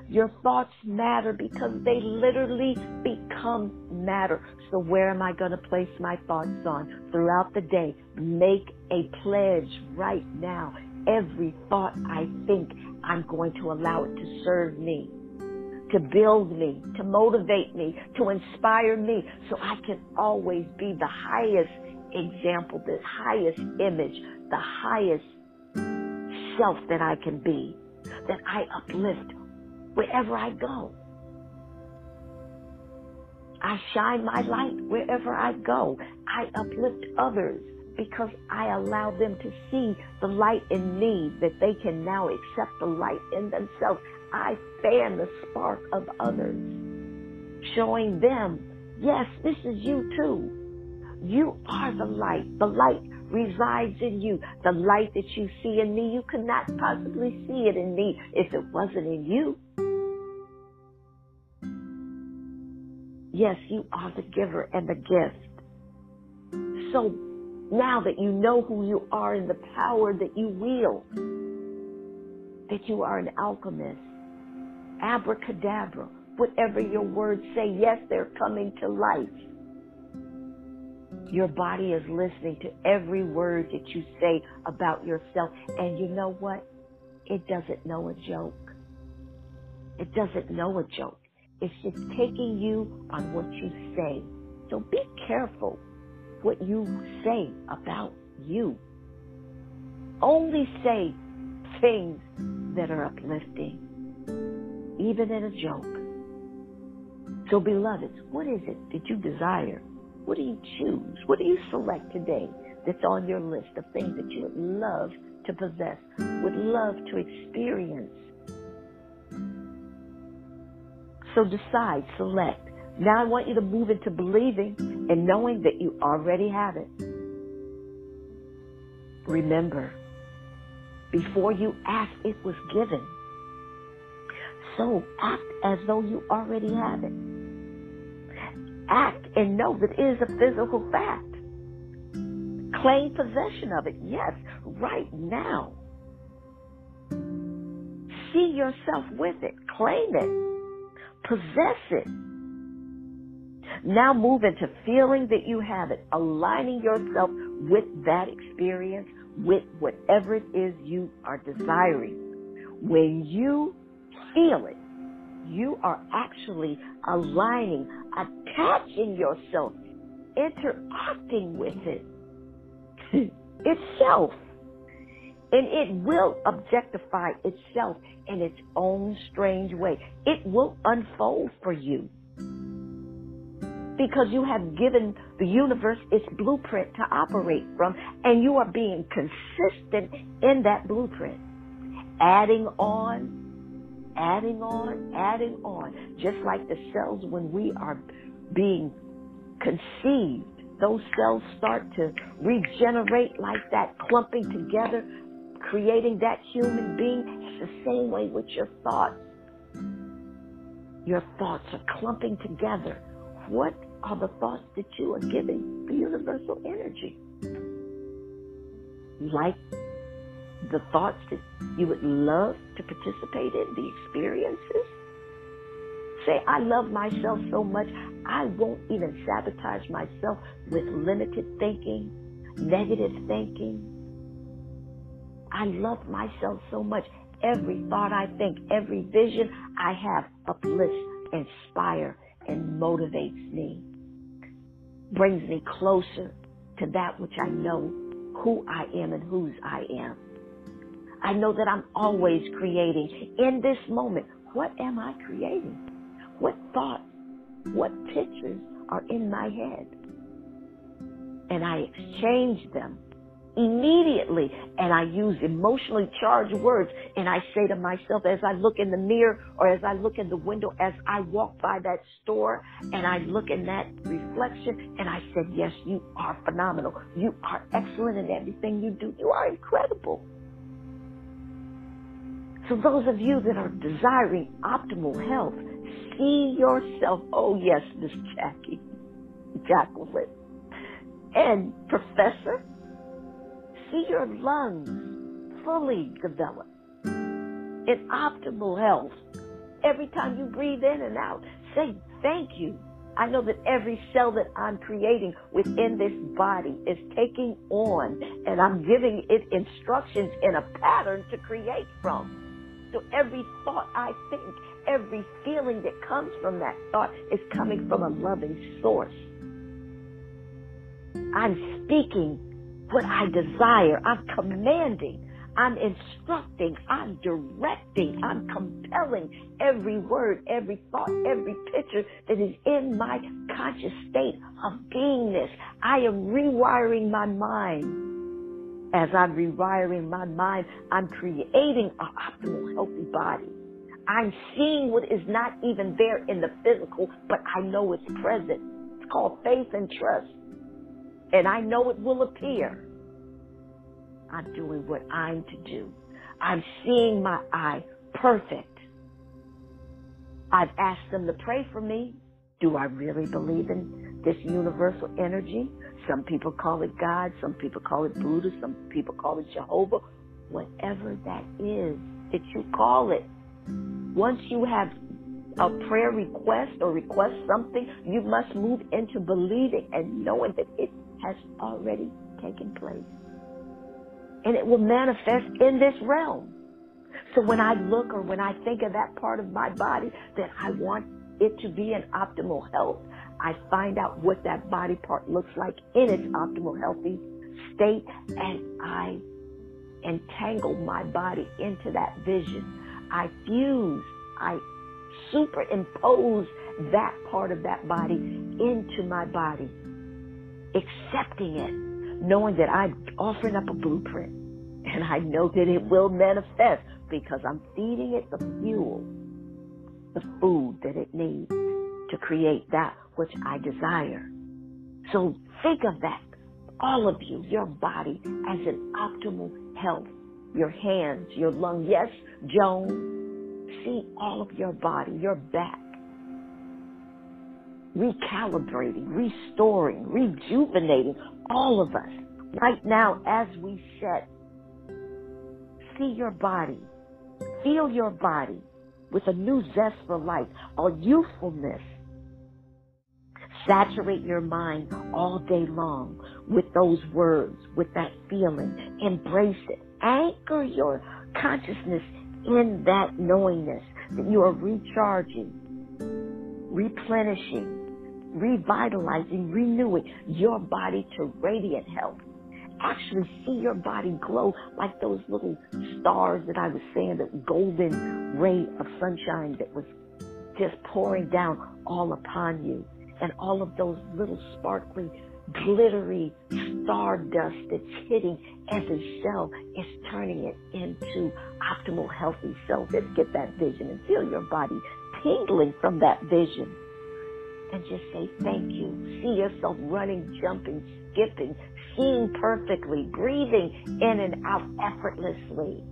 Your thoughts matter because they literally become matter. So where am I going to place my thoughts on throughout the day? Make a pledge right now. Every thought I think, I'm going to allow it to serve me, to build me, to motivate me, to inspire me, so I can always be the highest example, the highest image, the highest self that I can be, that I uplift wherever I go. I shine my light wherever I go. I uplift others because I allow them to see the light in me that they can now accept the light in themselves. I fan the spark of others, showing them, yes, this is you too. You are the light. The light resides in you. The light that you see in me, you could not possibly see it in me if it wasn't in you. Yes, you are the giver and the gift. So now that you know who you are and the power that you wield, that you are an alchemist, abracadabra, whatever your words say, yes, they're coming to life. Your body is listening to every word that you say about yourself. And you know what? It doesn't know a joke. It doesn't know a joke. It's just taking you on what you say. So be careful what you say about you. Only say things that are uplifting, even in a joke. So, beloveds, what is it that you desire? What do you choose? What do you select today that's on your list of things that you would love to possess, would love to experience? So decide, select. Now I want you to move into believing and knowing that you already have it. Remember, before you ask, it was given. So act as though you already have it. Act and know that it is a physical fact. Claim possession of it, yes, right now. See yourself with it. Claim it possess it. Now move into feeling that you have it, aligning yourself with that experience, with whatever it is you are desiring. When you feel it, you are actually aligning, attaching yourself, interacting with it itself. And it will objectify itself in its own strange way. It will unfold for you. Because you have given the universe its blueprint to operate from, and you are being consistent in that blueprint. Adding on, adding on, adding on. Just like the cells when we are being conceived, those cells start to regenerate like that, clumping together creating that human being, it's the same way with your thoughts. Your thoughts are clumping together. What are the thoughts that you are giving the universal energy? Like the thoughts that you would love to participate in, the experiences? Say, I love myself so much, I won't even sabotage myself with limited thinking, negative thinking, I love myself so much. Every thought I think, every vision I have uplifts, inspire, and motivates me. Brings me closer to that which I know who I am and whose I am. I know that I'm always creating. In this moment, what am I creating? What thoughts, what pictures are in my head? And I exchange them immediately and I use emotionally charged words and I say to myself as I look in the mirror or as I look in the window as I walk by that store and I look in that reflection and I said, yes, you are phenomenal. You are excellent in everything you do. You are incredible. So those of you that are desiring optimal health, see yourself, oh yes, Miss Jackie, Jacqueline, and Professor, see your lungs fully develop in optimal health. Every time you breathe in and out, say thank you I know that every cell that I'm creating within this body is taking on and I'm giving it instructions in a pattern to create from. So every thought I think, every feeling that comes from that thought is coming from a loving source. I'm speaking what I desire. I'm commanding. I'm instructing. I'm directing. I'm compelling every word, every thought, every picture that is in my conscious state of beingness. I am rewiring my mind. As I'm rewiring my mind, I'm creating an optimal, healthy body. I'm seeing what is not even there in the physical, but I know it's present. It's called faith and trust. And I know it will appear. I'm doing what I'm to do. I'm seeing my eye perfect. I've asked them to pray for me. Do I really believe in this universal energy? Some people call it God, some people call it Buddha, some people call it Jehovah. Whatever that is that you call it. Once you have a prayer request or request something, you must move into believing and knowing that it has already taken place and it will manifest in this realm. So when I look or when I think of that part of my body that I want it to be in optimal health, I find out what that body part looks like in its optimal healthy state and I entangle my body into that vision. I fuse, I superimpose that part of that body into my body, accepting it knowing that I'm offering up a blueprint and I know that it will manifest because I'm feeding it the fuel, the food that it needs to create that which I desire. So think of that, all of you, your body as an optimal health. Your hands, your lungs. Yes, Joan, see all of your body, your back, recalibrating, restoring, rejuvenating all of us right now as we sit. See your body, feel your body with a new zest for life, a youthfulness. Saturate your mind all day long with those words, with that feeling. Embrace it. Anchor your consciousness in that knowingness that you are recharging, replenishing, revitalizing, renewing your body to radiant health. Actually see your body glow like those little stars that I was saying, that golden ray of sunshine that was just pouring down all upon you. And all of those little sparkly, glittery stardust that's hitting every cell is turning it into optimal, healthy cells. Let's get that vision and feel your body tingling from that vision and just say thank you. See yourself running, jumping, skipping, seeing perfectly, breathing in and out effortlessly,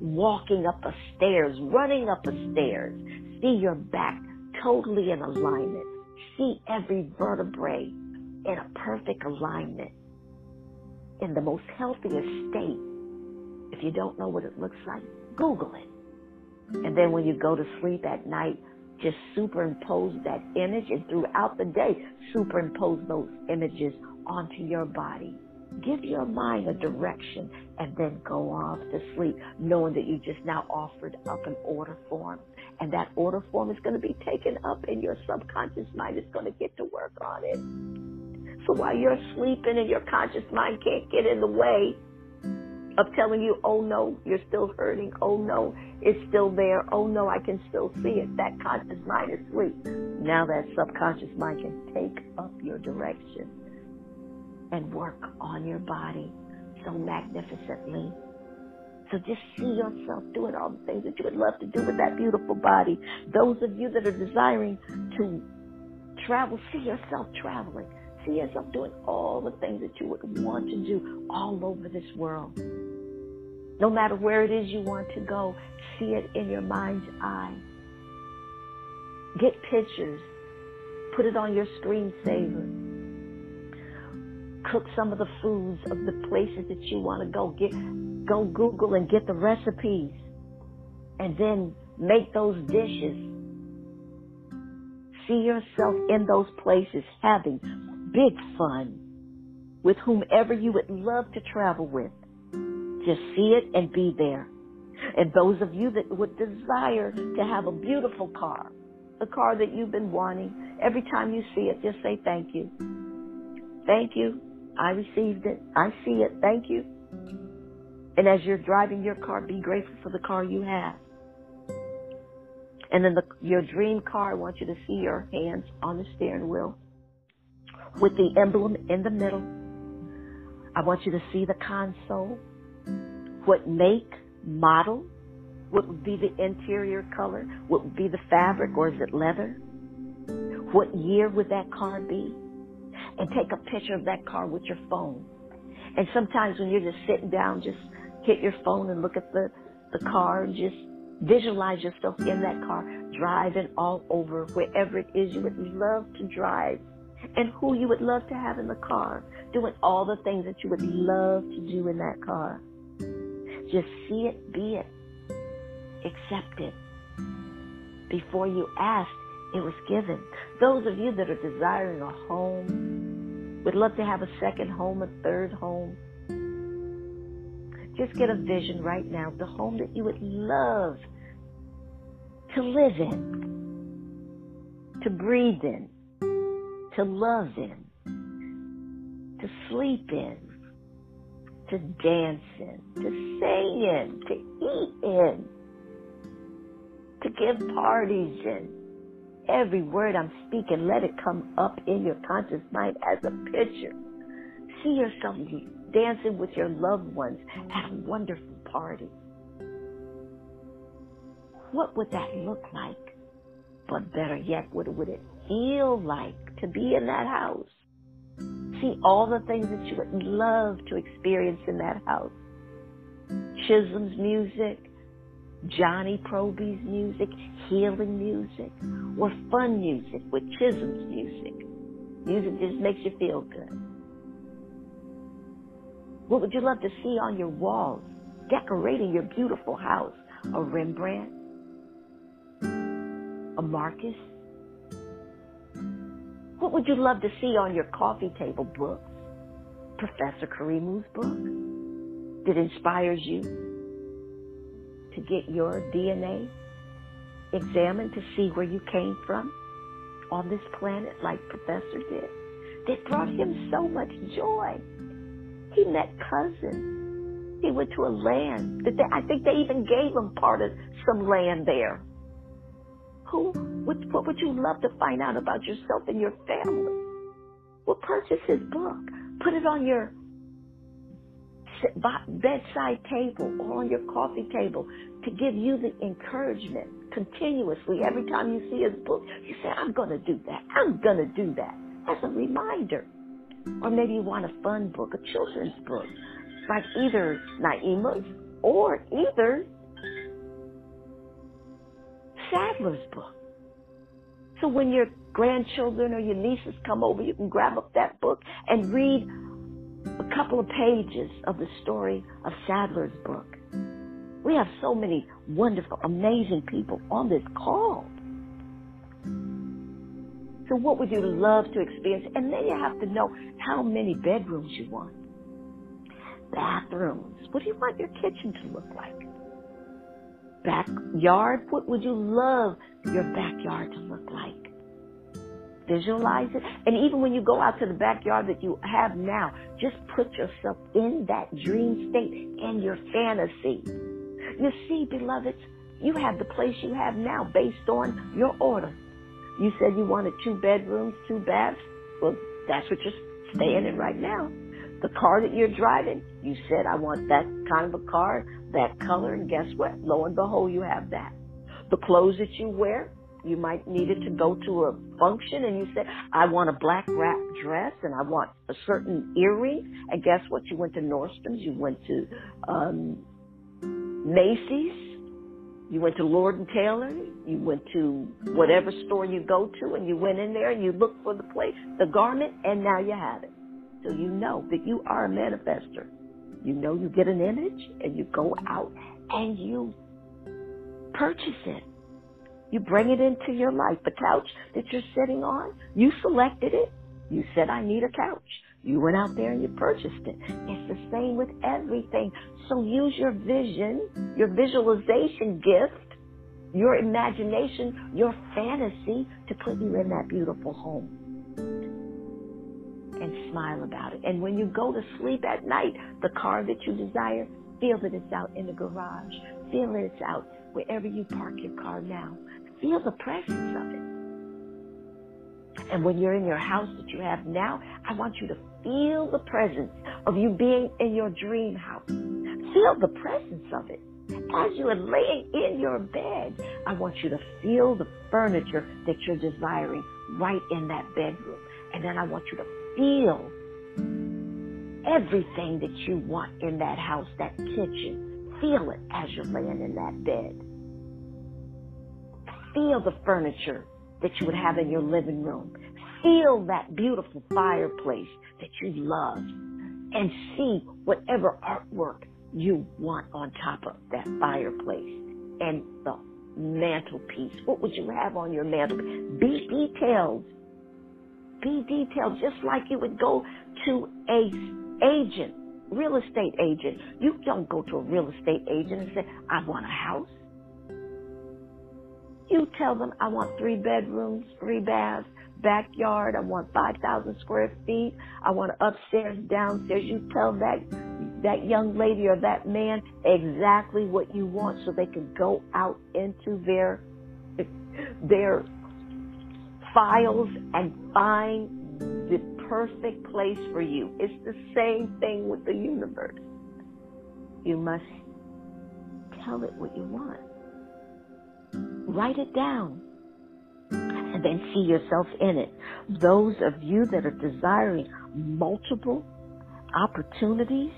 walking up a stairs, running up a stairs. See your back totally in alignment. See every vertebrae in a perfect alignment, in the most healthiest state. If you don't know what it looks like, Google it. And then when you go to sleep at night, just superimpose that image and throughout the day, superimpose those images onto your body. Give your mind a direction and then go off to sleep, knowing that you just now offered up an order form. And that order form is going to be taken up and your subconscious mind is going to get to work on it. So while you're sleeping and your conscious mind can't get in the way, of telling you, oh no, you're still hurting. Oh no, it's still there. Oh no, I can still see it. That conscious mind is asleep. Now that subconscious mind can take up your direction and work on your body so magnificently. So just see yourself doing all the things that you would love to do with that beautiful body. Those of you that are desiring to travel, see yourself traveling. See yourself doing all the things that you would want to do all over this world. No matter where it is you want to go, see it in your mind's eye. Get pictures. Put it on your screensaver. Cook some of the foods of the places that you want to go. Get, go Google and get the recipes. And then make those dishes. See yourself in those places having big fun with whomever you would love to travel with. Just see it and be there. And those of you that would desire to have a beautiful car, the car that you've been wanting, every time you see it, just say thank you. Thank you. I received it. I see it. Thank you. And as you're driving your car, be grateful for the car you have. And then the, your dream car, I want you to see your hands on the steering wheel with the emblem in the middle. I want you to see the console, what make, model, what would be the interior color, what would be the fabric, or is it leather? What year would that car be? And take a picture of that car with your phone. And sometimes when you're just sitting down, just hit your phone and look at the, the car and just visualize yourself in that car, driving all over wherever it is you would love to drive and who you would love to have in the car, doing all the things that you would love to do in that car. Just see it, be it, accept it. Before you asked, it was given. Those of you that are desiring a home, would love to have a second home, a third home, just get a vision right now, the home that you would love to live in, to breathe in, to love in, to sleep in, to dance in, to sing in, to eat in, to give parties in. Every word I'm speaking, let it come up in your conscious mind as a picture. See yourself dancing with your loved ones at a wonderful party. What would that look like? But better yet, what would it feel like to be in that house? See all the things that you would love to experience in that house. Chisholm's music, Johnny Proby's music, healing music, or fun music with Chisholm's music. Music just makes you feel good. What would you love to see on your walls, decorating your beautiful house? A Rembrandt? A Marcus? What would you love to see on your coffee table books? Professor Karimu's book that inspires you to get your DNA examined to see where you came from on this planet like Professor did. That brought him so much joy. He met cousins. He went to a land that they, I think they even gave him part of some land there. Who, what, what would you love to find out about yourself and your family? Well, purchase his book. Put it on your bedside table or on your coffee table to give you the encouragement continuously. Every time you see his book, you say, I'm going to do that. I'm going to do that. As a reminder. Or maybe you want a fun book, a children's book, like either Naima's or either Sadler's book. So when your grandchildren or your nieces come over, you can grab up that book and read a couple of pages of the story of Sadler's book. We have so many wonderful, amazing people on this call. So what would you love to experience? And then you have to know how many bedrooms you want. Bathrooms. What do you want your kitchen to look like? Backyard. What would you love your backyard to look like? Visualize it. And even when you go out to the backyard that you have now, just put yourself in that dream state and your fantasy. You see, beloveds, you have the place you have now based on your order. You said you wanted two bedrooms, two baths. Well, that's what you're staying in right now. The car that you're driving, you said, I want that kind of a car, that color, and guess what? Lo and behold, you have that. The clothes that you wear, you might need it to go to a function and you said, I want a black wrap dress and I want a certain earring. And guess what? You went to Nordstrom's, you went to um, Macy's, you went to Lord and Taylor, you went to whatever store you go to, and you went in there and you looked for the place, the garment, and now you have it. So you know that you are a manifester. You know you get an image and you go out and you purchase it. You bring it into your life. The couch that you're sitting on, you selected it. You said, I need a couch. You went out there and you purchased it. It's the same with everything. So use your vision, your visualization gift, your imagination, your fantasy to put you in that beautiful home. And smile about it. And when you go to sleep at night, the car that you desire, feel that it's out in the garage. Feel that it's out wherever you park your car now. Feel the presence of it. And when you're in your house that you have now, I want you to feel the presence of you being in your dream house. Feel the presence of it. As you are laying in your bed, I want you to feel the furniture that you're desiring right in that bedroom. And then I want you to feel everything that you want in that house, that kitchen. Feel it as you're laying in that bed feel the furniture that you would have in your living room. Feel that beautiful fireplace that you love and see whatever artwork you want on top of that fireplace and the mantelpiece. What would you have on your mantelpiece? Be detailed. Be detailed just like you would go to a agent, real estate agent. You don't go to a real estate agent and say, I want a house. You tell them I want three bedrooms, three baths, backyard. I want 5,000 square feet. I want upstairs, downstairs. You tell that that young lady or that man exactly what you want so they can go out into their their files and find the perfect place for you. It's the same thing with the universe. You must tell it what you want. Write it down and then see yourself in it. Those of you that are desiring multiple opportunities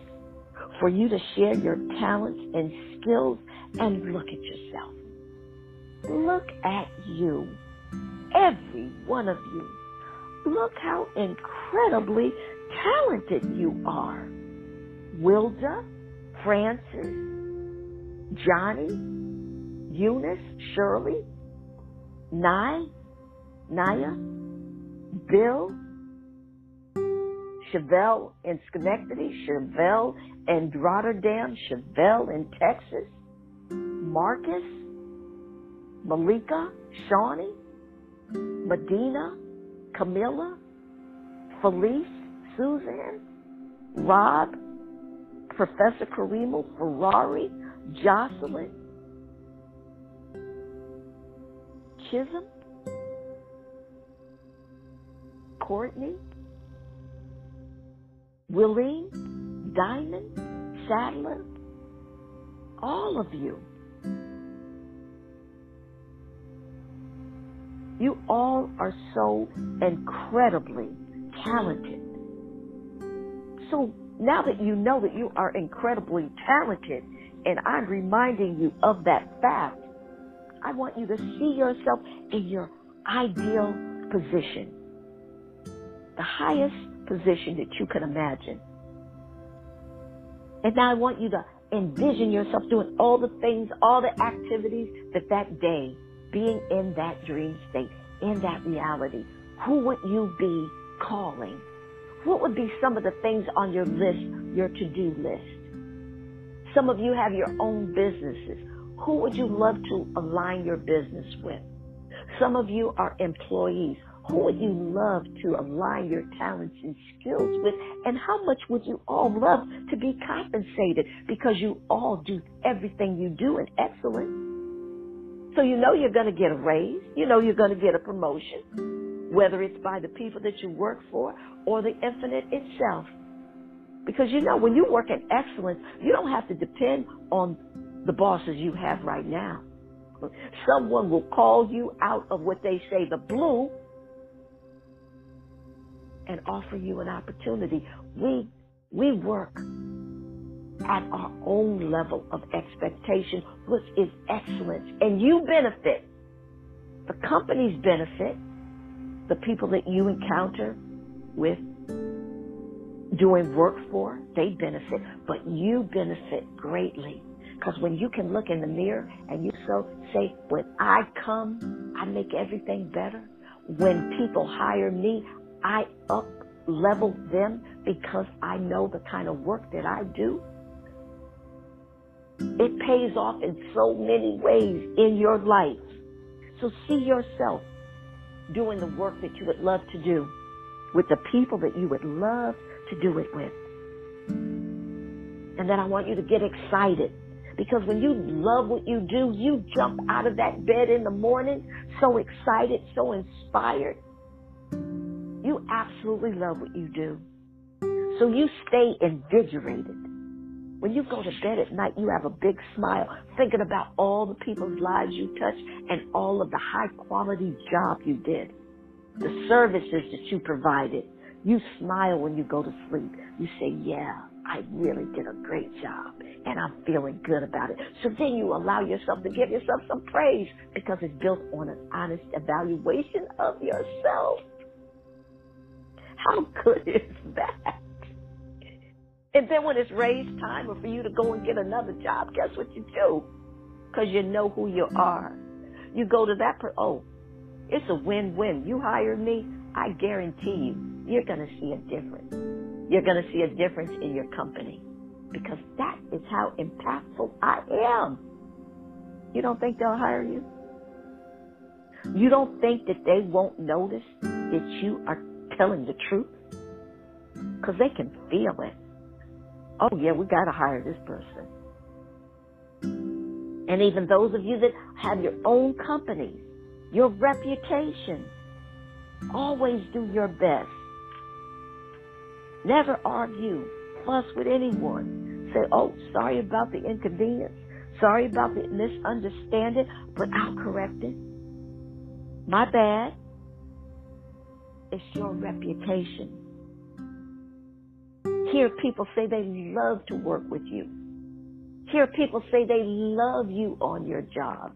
for you to share your talents and skills and look at yourself. Look at you. Every one of you. Look how incredibly talented you are. Wilda, Francis, Johnny, Eunice, Shirley, Nye, Naya, Bill, Chevelle in Schenectady, Chevelle in Rotterdam, Chevelle in Texas, Marcus, Malika, Shawnee, Medina, Camilla, Felice, Suzanne, Rob, Professor Karimo, Ferrari, Jocelyn, Chisholm, Courtney, Willeen, Diamond, Sadler, all of you. You all are so incredibly talented. So now that you know that you are incredibly talented, and I'm reminding you of that fact, I want you to see yourself in your ideal position, the highest position that you can imagine. And now I want you to envision yourself doing all the things, all the activities that that day, being in that dream state, in that reality. Who would you be calling? What would be some of the things on your list, your to-do list? Some of you have your own businesses. Who would you love to align your business with? Some of you are employees. Who would you love to align your talents and skills with? And how much would you all love to be compensated? Because you all do everything you do in excellence. So you know you're going to get a raise. You know you're going to get a promotion, whether it's by the people that you work for or the infinite itself. Because you know, when you work in excellence, you don't have to depend on the bosses you have right now. Someone will call you out of what they say the blue and offer you an opportunity. We we work at our own level of expectation, which is excellence. And you benefit. The companies benefit. The people that you encounter with doing work for, they benefit. But you benefit greatly Because when you can look in the mirror and you so say, when I come, I make everything better. When people hire me, I up level them because I know the kind of work that I do. It pays off in so many ways in your life. So see yourself doing the work that you would love to do with the people that you would love to do it with. And then I want you to get excited because when you love what you do, you jump out of that bed in the morning so excited, so inspired. You absolutely love what you do. So you stay invigorated. When you go to bed at night, you have a big smile thinking about all the people's lives you touched and all of the high quality job you did, the services that you provided. You smile when you go to sleep. You say, yeah, I really did a great job and I'm feeling good about it. So then you allow yourself to give yourself some praise because it's built on an honest evaluation of yourself. How good is that? And then when it's raise time or for you to go and get another job, guess what you do? Because you know who you are. You go to that per oh, it's a win-win. You hire me, I guarantee you, you're to see a difference. You're to see a difference in your company because that is how impactful I am. You don't think they'll hire you? You don't think that they won't notice that you are telling the truth? Because they can feel it oh yeah, we got to hire this person. And even those of you that have your own companies, your reputation, always do your best. Never argue, fuss with anyone. Say, oh, sorry about the inconvenience. Sorry about the misunderstanding, but I'll correct it. My bad. It's your reputation. Hear people say they love to work with you. Hear people say they love you on your job.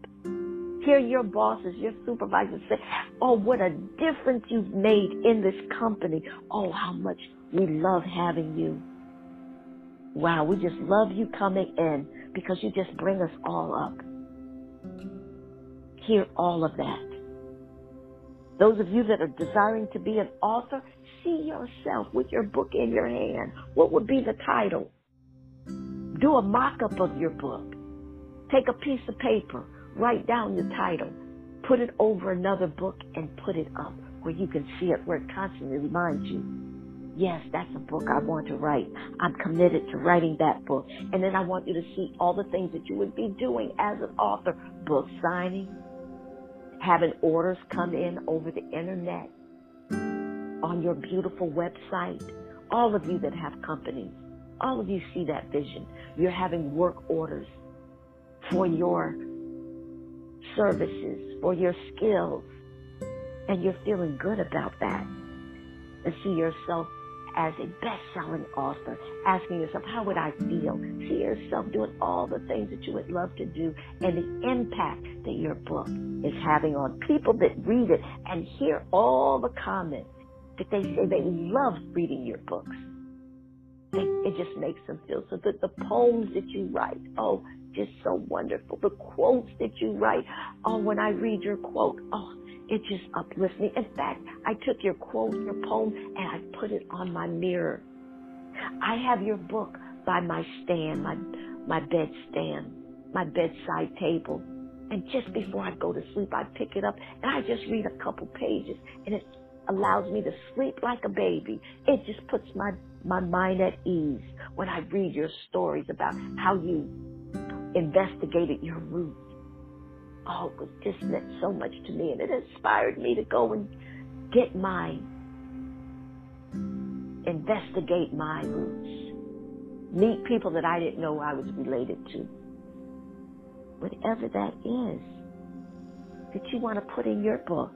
Hear your bosses, your supervisors say, oh, what a difference you've made in this company. Oh, how much we love having you. Wow, we just love you coming in because you just bring us all up. Hear all of that. Those of you that are desiring to be an author, see yourself with your book in your hand. What would be the title? Do a mock up of your book. Take a piece of paper, write down your title, put it over another book, and put it up where you can see it, where it constantly reminds you. Yes, that's a book I want to write. I'm committed to writing that book. And then I want you to see all the things that you would be doing as an author book signing, having orders come in over the internet, on your beautiful website. All of you that have companies, all of you see that vision. You're having work orders for your services, for your skills, and you're feeling good about that. And see yourself as a best-selling author, asking yourself, how would I feel? See yourself doing all the things that you would love to do and the impact that your book is having on people that read it and hear all the comments that they say they love reading your books. It, just makes them feel so good. The poems that you write, oh, just so wonderful. The quotes that you write, oh, when I read your quote, oh, it just uplifts me. In fact, I took your quote, your poem, and I put it on my mirror. I have your book by my stand, my my bed stand, my bedside table. And just before I go to sleep, I pick it up and I just read a couple pages, and it allows me to sleep like a baby. It just puts my my mind at ease when I read your stories about how you investigated your roots oh, it just meant so much to me, and it inspired me to go and get my, investigate my roots, meet people that I didn't know I was related to. Whatever that is that you want to put in your book,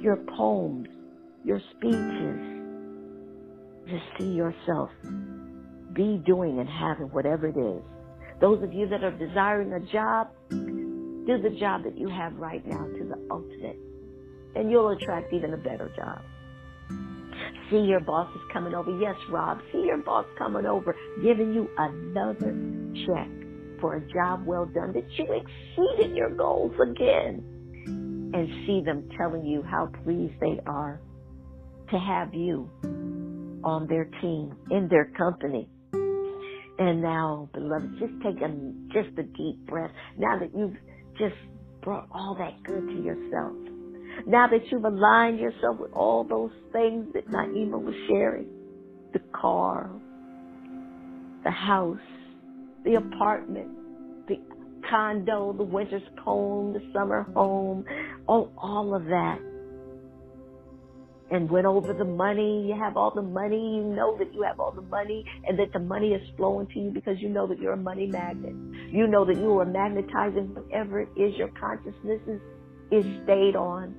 your poems, your speeches, just see yourself be doing and having whatever it is. Those of you that are desiring a job, do the job that you have right now to the ultimate, and you'll attract even a better job. See your boss is coming over. Yes, Rob. See your boss coming over, giving you another check. for a job well done, that you exceeded your goals again. And see them telling you how pleased they are to have you on their team, in their company. And now, beloved, just take a, just a deep breath. Now that you've just brought all that good to yourself. Now that you've aligned yourself with all those things that Naima was sharing, the car, the house, the apartment, the condo, the winter's home, the summer home, all, all of that. And went over the money, you have all the money, you know that you have all the money and that the money is flowing to you because you know that you're a money magnet. You know that you are magnetizing whatever it is your consciousness is, is stayed on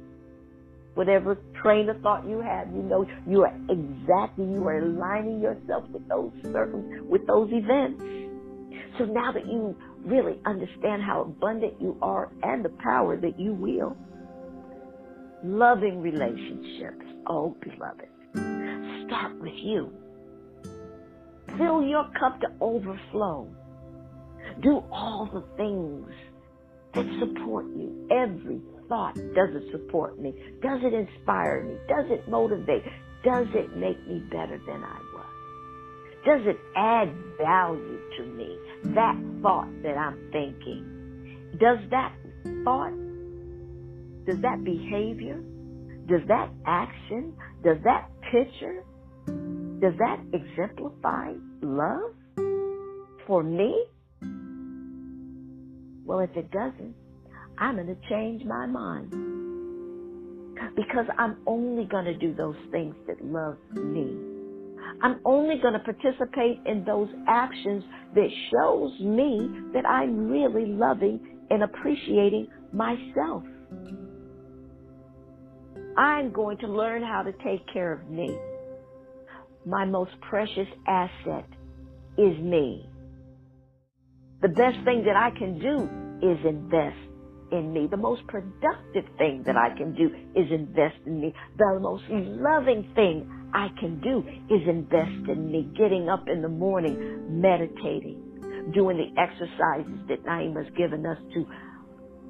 whatever train of thought you have, you know you are exactly you are aligning yourself with those circum with those events. So now that you really understand how abundant you are and the power that you will, loving relationships, oh beloved, start with you. Fill your cup to overflow. Do all the things that support you every thought does it support me? Does it inspire me? Does it motivate? Does it make me better than I was? Does it add value to me? That thought that I'm thinking. Does that thought, does that behavior, does that action, does that picture, does that exemplify love for me? Well, if it doesn't, I'm going to change my mind. Because I'm only going to do those things that love me. I'm only going to participate in those actions that shows me that I'm really loving and appreciating myself. I'm going to learn how to take care of me. My most precious asset is me. The best thing that I can do is invest in me. The most productive thing that I can do is invest in me. The most loving thing I can do is invest in me. Getting up in the morning, meditating, doing the exercises that Naima's given us to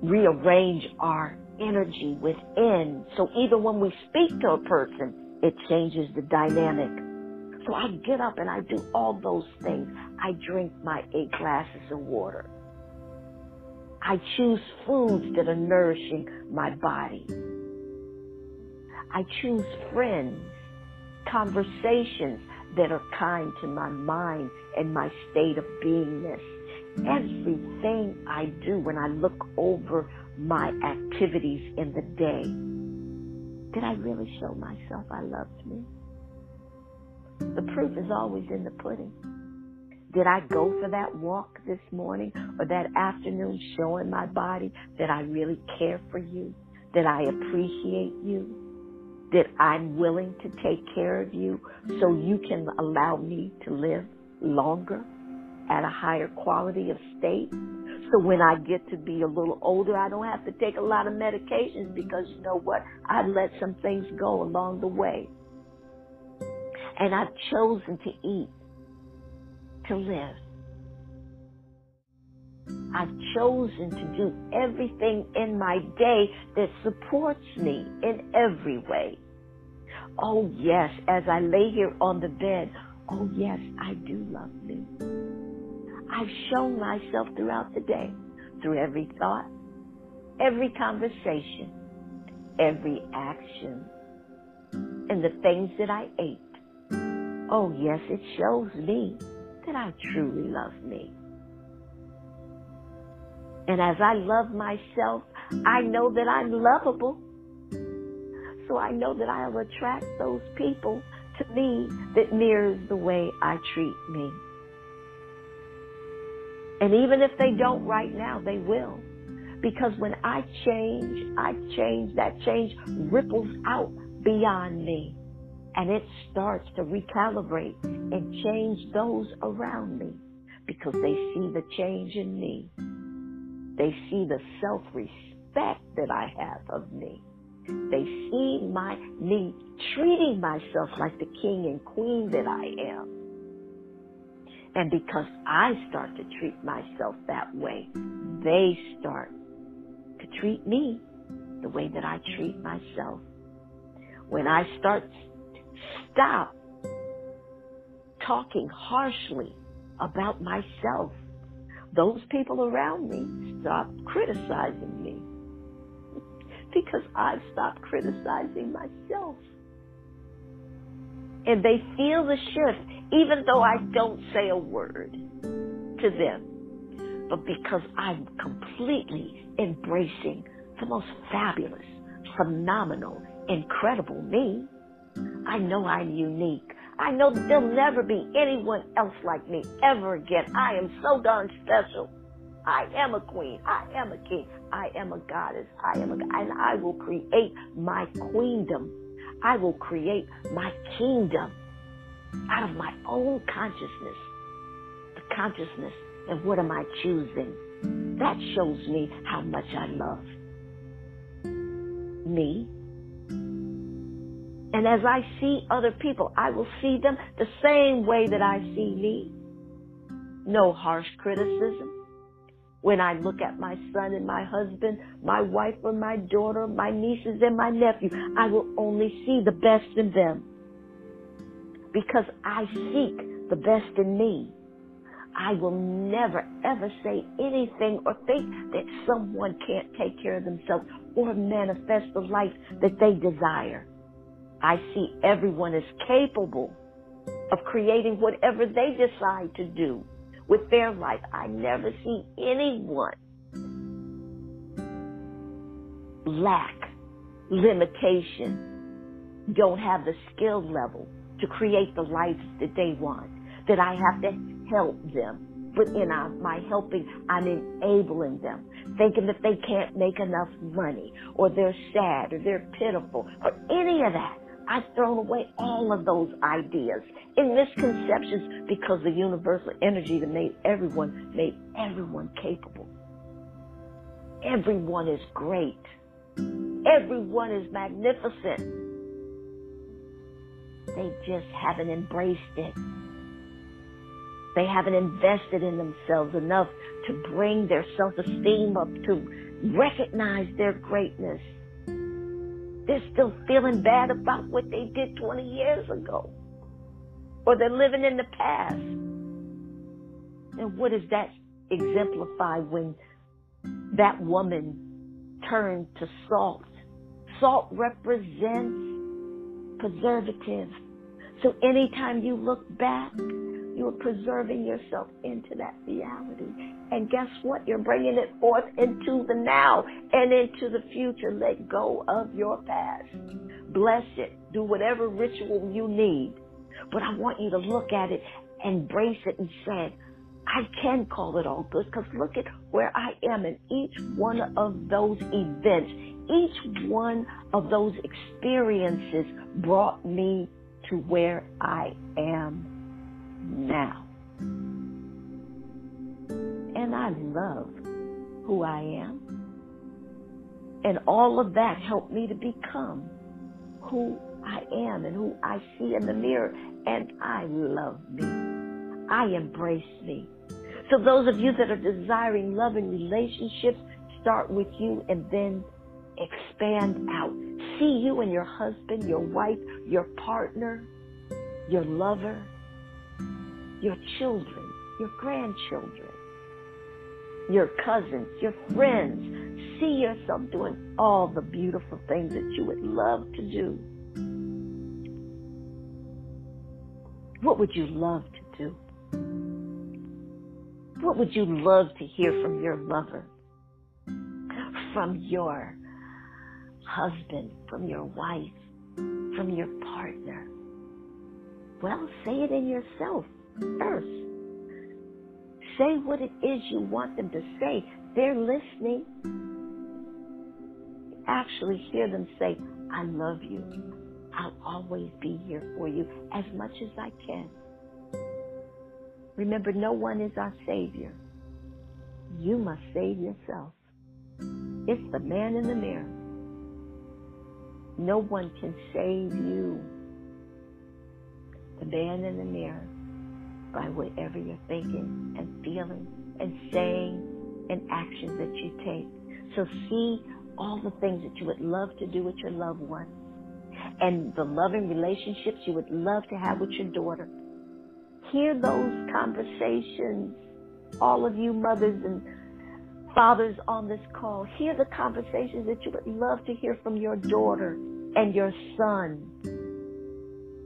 rearrange our energy within. So even when we speak to a person, it changes the dynamic. So I get up and I do all those things. I drink my eight glasses of water. I choose foods that are nourishing my body. I choose friends, conversations that are kind to my mind and my state of beingness. Everything I do when I look over my activities in the day, did I really show myself I loved me? The proof is always in the pudding. Did I go for that walk this morning or that afternoon showing my body that I really care for you, that I appreciate you, that I'm willing to take care of you so you can allow me to live longer at a higher quality of state? So when I get to be a little older, I don't have to take a lot of medications because you know what? I let some things go along the way. And I've chosen to eat to live. I've chosen to do everything in my day that supports me in every way. Oh, yes, as I lay here on the bed, oh, yes, I do love me. I've shown myself throughout the day, through every thought, every conversation, every action, and the things that I ate. Oh, yes, it shows me that I truly love me. And as I love myself, I know that I'm lovable. So I know that I'll attract those people to me that mirrors the way I treat me. And even if they don't right now, they will. Because when I change, I change, that change ripples out beyond me and it starts to recalibrate and change those around me because they see the change in me. They see the self-respect that I have of me. They see my me treating myself like the king and queen that I am. And because I start to treat myself that way, they start to treat me the way that I treat myself. When I start stop talking harshly about myself, those people around me stop criticizing me because I've stopped criticizing myself. And they feel the shift, even though I don't say a word to them. But because I'm completely embracing the most fabulous, phenomenal, incredible me, I know I'm unique. I know that there'll never be anyone else like me ever again. I am so darn special. I am a queen. I am a king. I am a goddess. I am a, god and I will create my queendom. I will create my kingdom out of my own consciousness. The consciousness and what am I choosing? That shows me how much I love me. And as I see other people, I will see them the same way that I see me. No harsh criticism when I look at my son and my husband, my wife or my daughter, my nieces and my nephew, I will only see the best in them. Because I seek the best in me. I will never ever say anything or think that someone can't take care of themselves or manifest the life that they desire. I see everyone as capable of creating whatever they decide to do with their life. I never see anyone lack limitation, don't have the skill level to create the life that they want, that I have to help them. But in uh, my helping, I'm enabling them, thinking that they can't make enough money, or they're sad, or they're pitiful, or any of that. I've thrown away all of those ideas and misconceptions because the universal energy that made everyone, made everyone capable. Everyone is great. Everyone is magnificent. They just haven't embraced it. They haven't invested in themselves enough to bring their self-esteem up to recognize their greatness they're still feeling bad about what they did 20 years ago. Or they're living in the past. And what does that exemplify when that woman turned to salt? Salt represents preservative. So anytime you look back, you are preserving yourself into that reality. And guess what? You're bringing it forth into the now and into the future. Let go of your past. Bless it. Do whatever ritual you need. But I want you to look at it, embrace it, and say, I can call it all good because look at where I am in each one of those events. Each one of those experiences brought me to where I am now. And I love who I am. And all of that helped me to become who I am and who I see in the mirror. And I love me. I embrace me. So those of you that are desiring loving relationships, start with you and then expand out. See you and your husband, your wife, your partner, your lover, your children, your grandchildren, your cousins, your friends. See yourself doing all the beautiful things that you would love to do. What would you love to? What would you love to hear from your lover? From your husband, from your wife, from your partner? Well, say it in yourself first. Say what it is you want them to say. They're listening. Actually hear them say, I love you. I'll always be here for you as much as I can. Remember, no one is our Savior. You must save yourself. It's the man in the mirror. No one can save you. The man in the mirror by whatever you're thinking and feeling and saying and actions that you take. So see all the things that you would love to do with your loved one and the loving relationships you would love to have with your daughter. Hear those conversations, all of you mothers and fathers on this call. Hear the conversations that you would love to hear from your daughter and your son.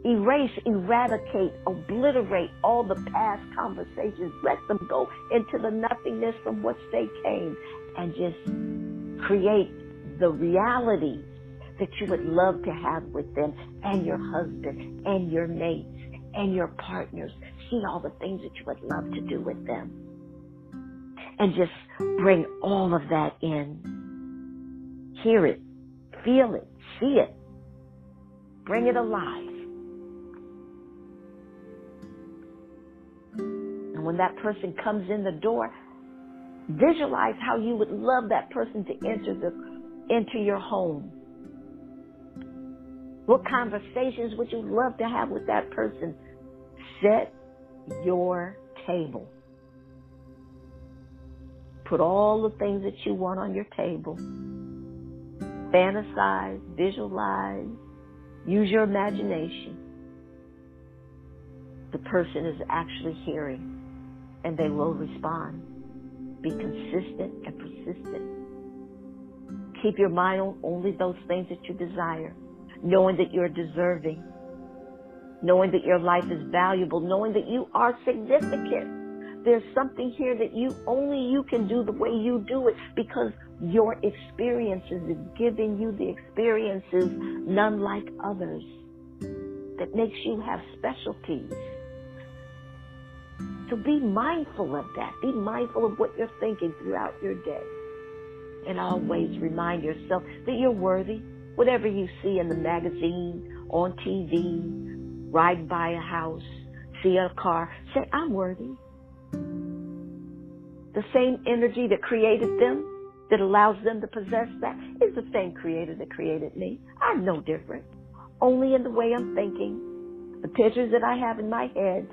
Erase, eradicate, obliterate all the past conversations. Let them go into the nothingness from which they came and just create the reality that you would love to have with them and your husband and your mates and your partners. See all the things that you would love to do with them. And just bring all of that in. Hear it, feel it, see it. Bring it alive. And when that person comes in the door, visualize how you would love that person to enter the into your home. What conversations would you love to have with that person? Set your table. Put all the things that you want on your table. Fantasize, visualize, use your imagination. The person is actually hearing and they will respond. Be consistent and persistent. Keep your mind on only those things that you desire knowing that you're deserving, knowing that your life is valuable, knowing that you are significant. There's something here that you only you can do the way you do it because your experiences is giving you the experiences none like others that makes you have specialties. So be mindful of that. Be mindful of what you're thinking throughout your day. And always remind yourself that you're worthy, Whatever you see in the magazine, on TV, riding by a house, see a car, say, I'm worthy. The same energy that created them, that allows them to possess that, is the same creator that created me. I'm no different. Only in the way I'm thinking, the pictures that I have in my head,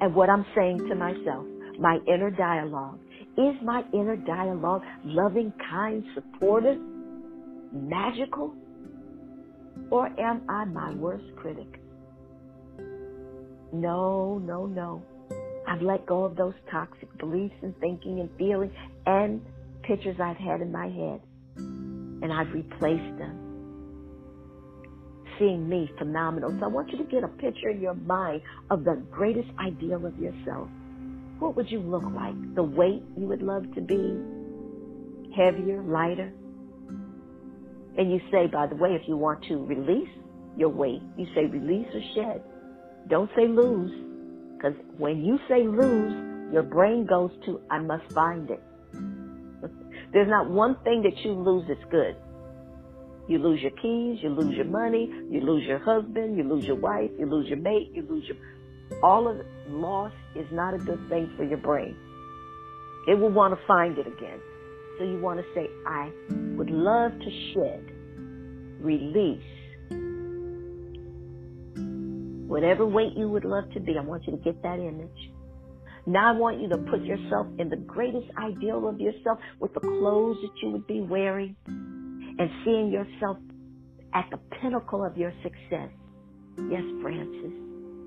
and what I'm saying to myself, my inner dialogue. Is my inner dialogue loving, kind, supportive? magical? Or am I my worst critic? No, no, no. I've let go of those toxic beliefs and thinking and feeling and pictures I've had in my head. And I've replaced them. Seeing me phenomenal. So I want you to get a picture in your mind of the greatest ideal of yourself. What would you look like? The weight you would love to be? Heavier, lighter? And you say, by the way, if you want to release your weight, you say release or shed. Don't say lose. Because when you say lose, your brain goes to, I must find it. There's not one thing that you lose that's good. You lose your keys, you lose your money, you lose your husband, you lose your wife, you lose your mate, you lose your. All of loss is not a good thing for your brain. It will want to find it again. So you want to say, I would love to shed, release. Whatever weight you would love to be, I want you to get that image. Now I want you to put yourself in the greatest ideal of yourself with the clothes that you would be wearing and seeing yourself at the pinnacle of your success. Yes, Francis.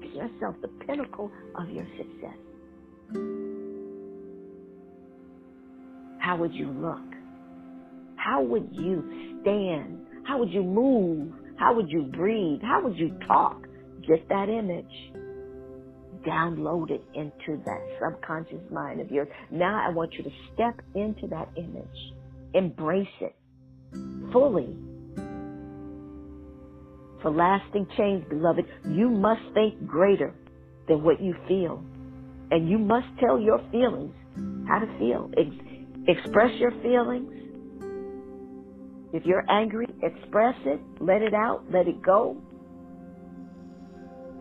Get yourself the pinnacle of your success. How would you look? How would you stand? How would you move? How would you breathe? How would you talk? Get that image. Download it into that subconscious mind of yours. Now I want you to step into that image. Embrace it fully. For lasting change, beloved, you must think greater than what you feel. And you must tell your feelings how to feel. Express your feelings. If you're angry, express it, let it out, let it go.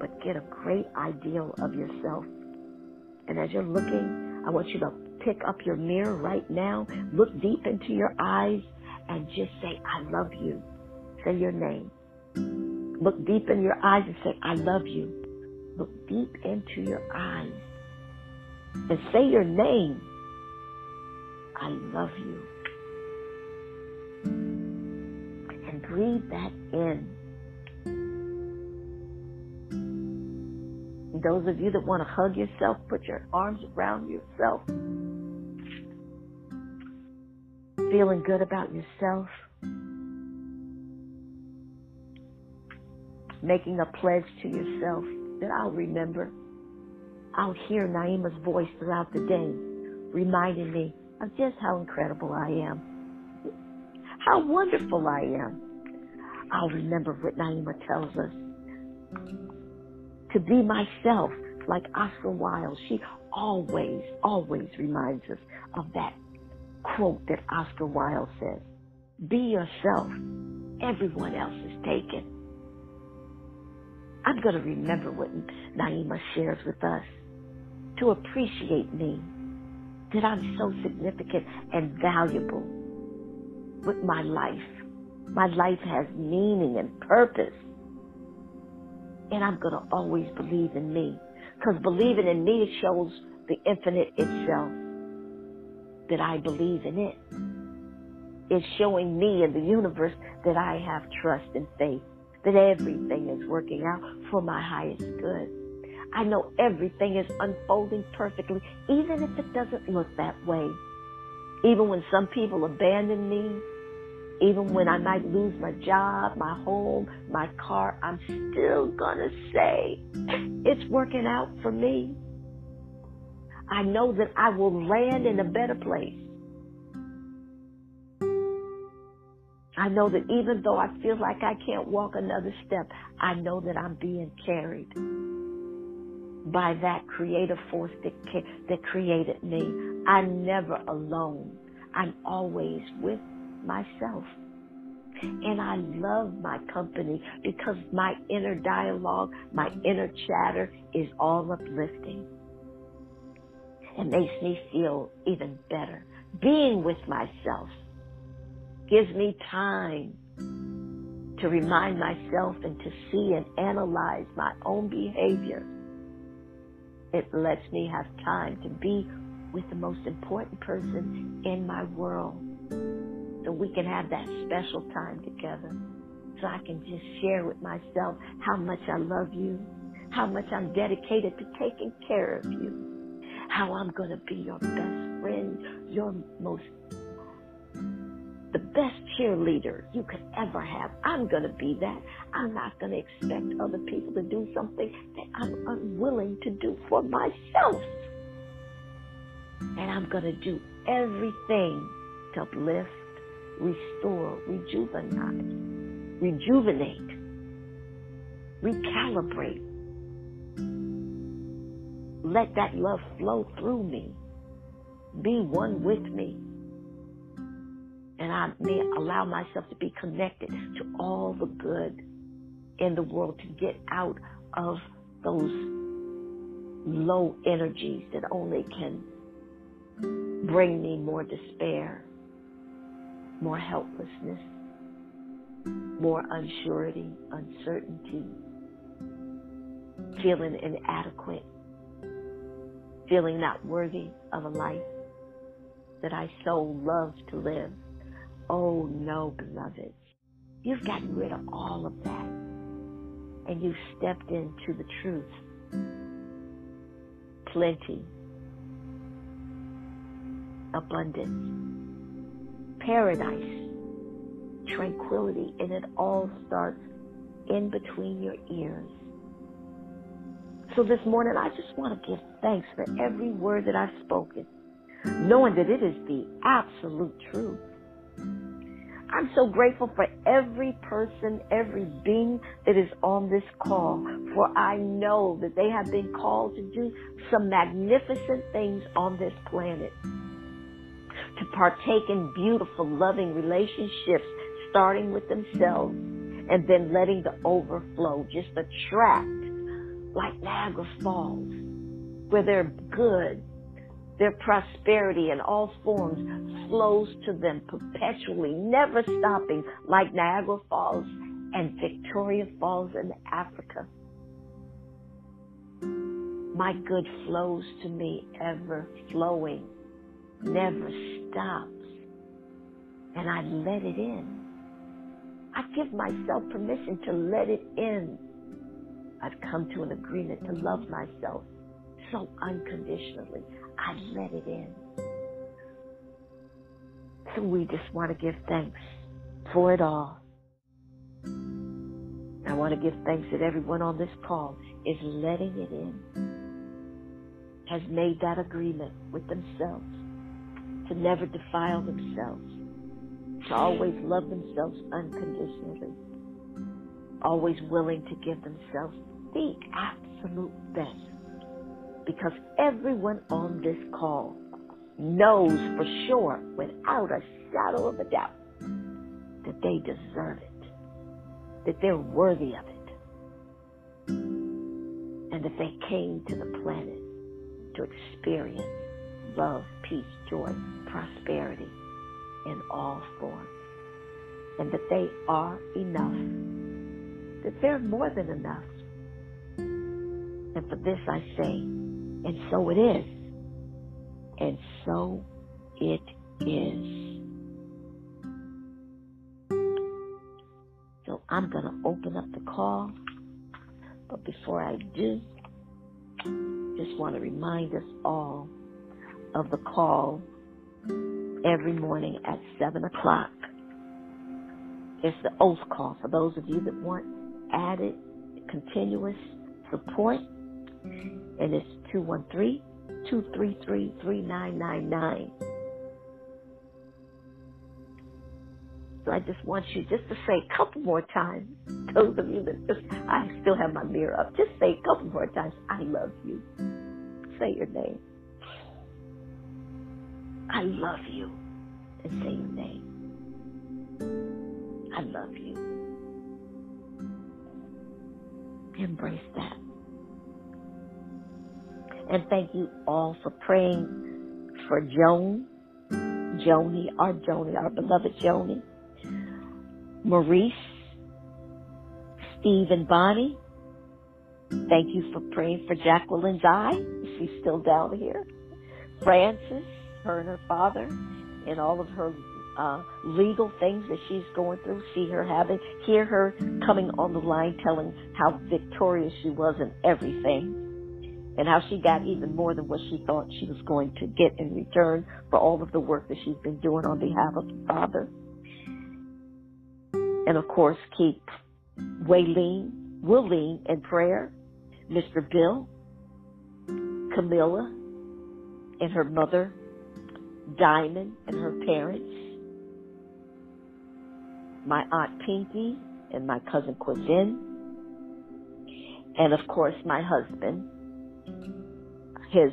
But get a great ideal of yourself. And as you're looking, I want you to pick up your mirror right now, look deep into your eyes, and just say, I love you. Say your name. Look deep in your eyes and say, I love you. look deep into your eyes and say your name. I love you. And breathe that in. Those of you that want to hug yourself, put your arms around yourself. Feeling good about yourself. Making a pledge to yourself that I'll remember. I'll hear Naima's voice throughout the day, reminding me of just how incredible I am, how wonderful I am. I'll remember what Naima tells us to be myself, like Oscar Wilde. She always, always reminds us of that quote that Oscar Wilde says Be yourself. Everyone else is taken. I'm going to remember what Naima shares with us to appreciate me, that I'm so significant and valuable with my life. My life has meaning and purpose. And I'm going to always believe in me. Because believing in me shows the infinite itself that I believe in it. It's showing me and the universe that I have trust and faith, that everything is working out for my highest good. I know everything is unfolding perfectly, even if it doesn't look that way. Even when some people abandon me, even when I might lose my job, my home, my car, I'm still gonna say it's working out for me. I know that I will land in a better place. I know that even though I feel like I can't walk another step, I know that I'm being carried by that creative force that, that created me. I'm never alone. I'm always with myself. And I love my company because my inner dialogue, my inner chatter is all uplifting. It makes me feel even better. Being with myself gives me time to remind myself and to see and analyze my own behavior. It lets me have time to be with the most important person in my world so we can have that special time together. So I can just share with myself how much I love you, how much I'm dedicated to taking care of you, how I'm going to be your best friend, your most, the best cheerleader you could ever have. I'm going to be that. I'm not going to expect other people to do something that I'm unwilling to do for myself. And I'm going to do everything to uplift restore, rejuvenate, rejuvenate, recalibrate. Let that love flow through me. Be one with me. And I may allow myself to be connected to all the good in the world to get out of those low energies that only can bring me more despair more helplessness, more unsurety, uncertainty, feeling inadequate, feeling not worthy of a life that I so love to live. Oh no, beloved. You've gotten rid of all of that. And you've stepped into the truth. Plenty. Abundance paradise, tranquility, and it all starts in between your ears. So this morning, I just want to give thanks for every word that I've spoken, knowing that it is the absolute truth. I'm so grateful for every person, every being that is on this call, for I know that they have been called to do some magnificent things on this planet to partake in beautiful, loving relationships, starting with themselves and then letting the overflow just attract like Niagara Falls, where their good, their prosperity in all forms flows to them perpetually, never stopping like Niagara Falls and Victoria Falls in Africa. My good flows to me ever flowing, never stops. And I let it in. I give myself permission to let it in. I've come to an agreement to love myself so unconditionally. I let it in. So we just want to give thanks for it all. I want to give thanks that everyone on this call is letting it in, has made that agreement with themselves to never defile themselves, to always love themselves unconditionally, always willing to give themselves the absolute best. Because everyone on this call knows for sure, without a shadow of a doubt, that they deserve it, that they're worthy of it, and that they came to the planet to experience love, peace, joy, prosperity in all forms, and that they are enough, that they're more than enough. And for this I say, and so it is. And so it is. So I'm going to open up the call. But before I do, just want to remind us all of the call every morning at 7 o'clock. It's the oath call for those of you that want added continuous support. And it's 213 233 3999. So I just want you just to say a couple more times. Those of you that just, I still have my mirror up. Just say a couple more times, I love you. Say your name. I love you. And say your name. I love you. Embrace that. And thank you all for praying for Joan, Joni, our Joni, our beloved Joni, Maurice, Steve and Bonnie. Thank you for praying for Jacqueline's eye. She's still down here. Frances, her and her father, and all of her uh, legal things that she's going through. See her having, hear her coming on the line telling how victorious she was in everything and how she got even more than what she thought she was going to get in return for all of the work that she's been doing on behalf of the Father. And of course, keep Waylene, Willeen in prayer, Mr. Bill, Camilla, and her mother, Diamond, and her parents, my Aunt Pinky, and my cousin Quizin, and of course, my husband, his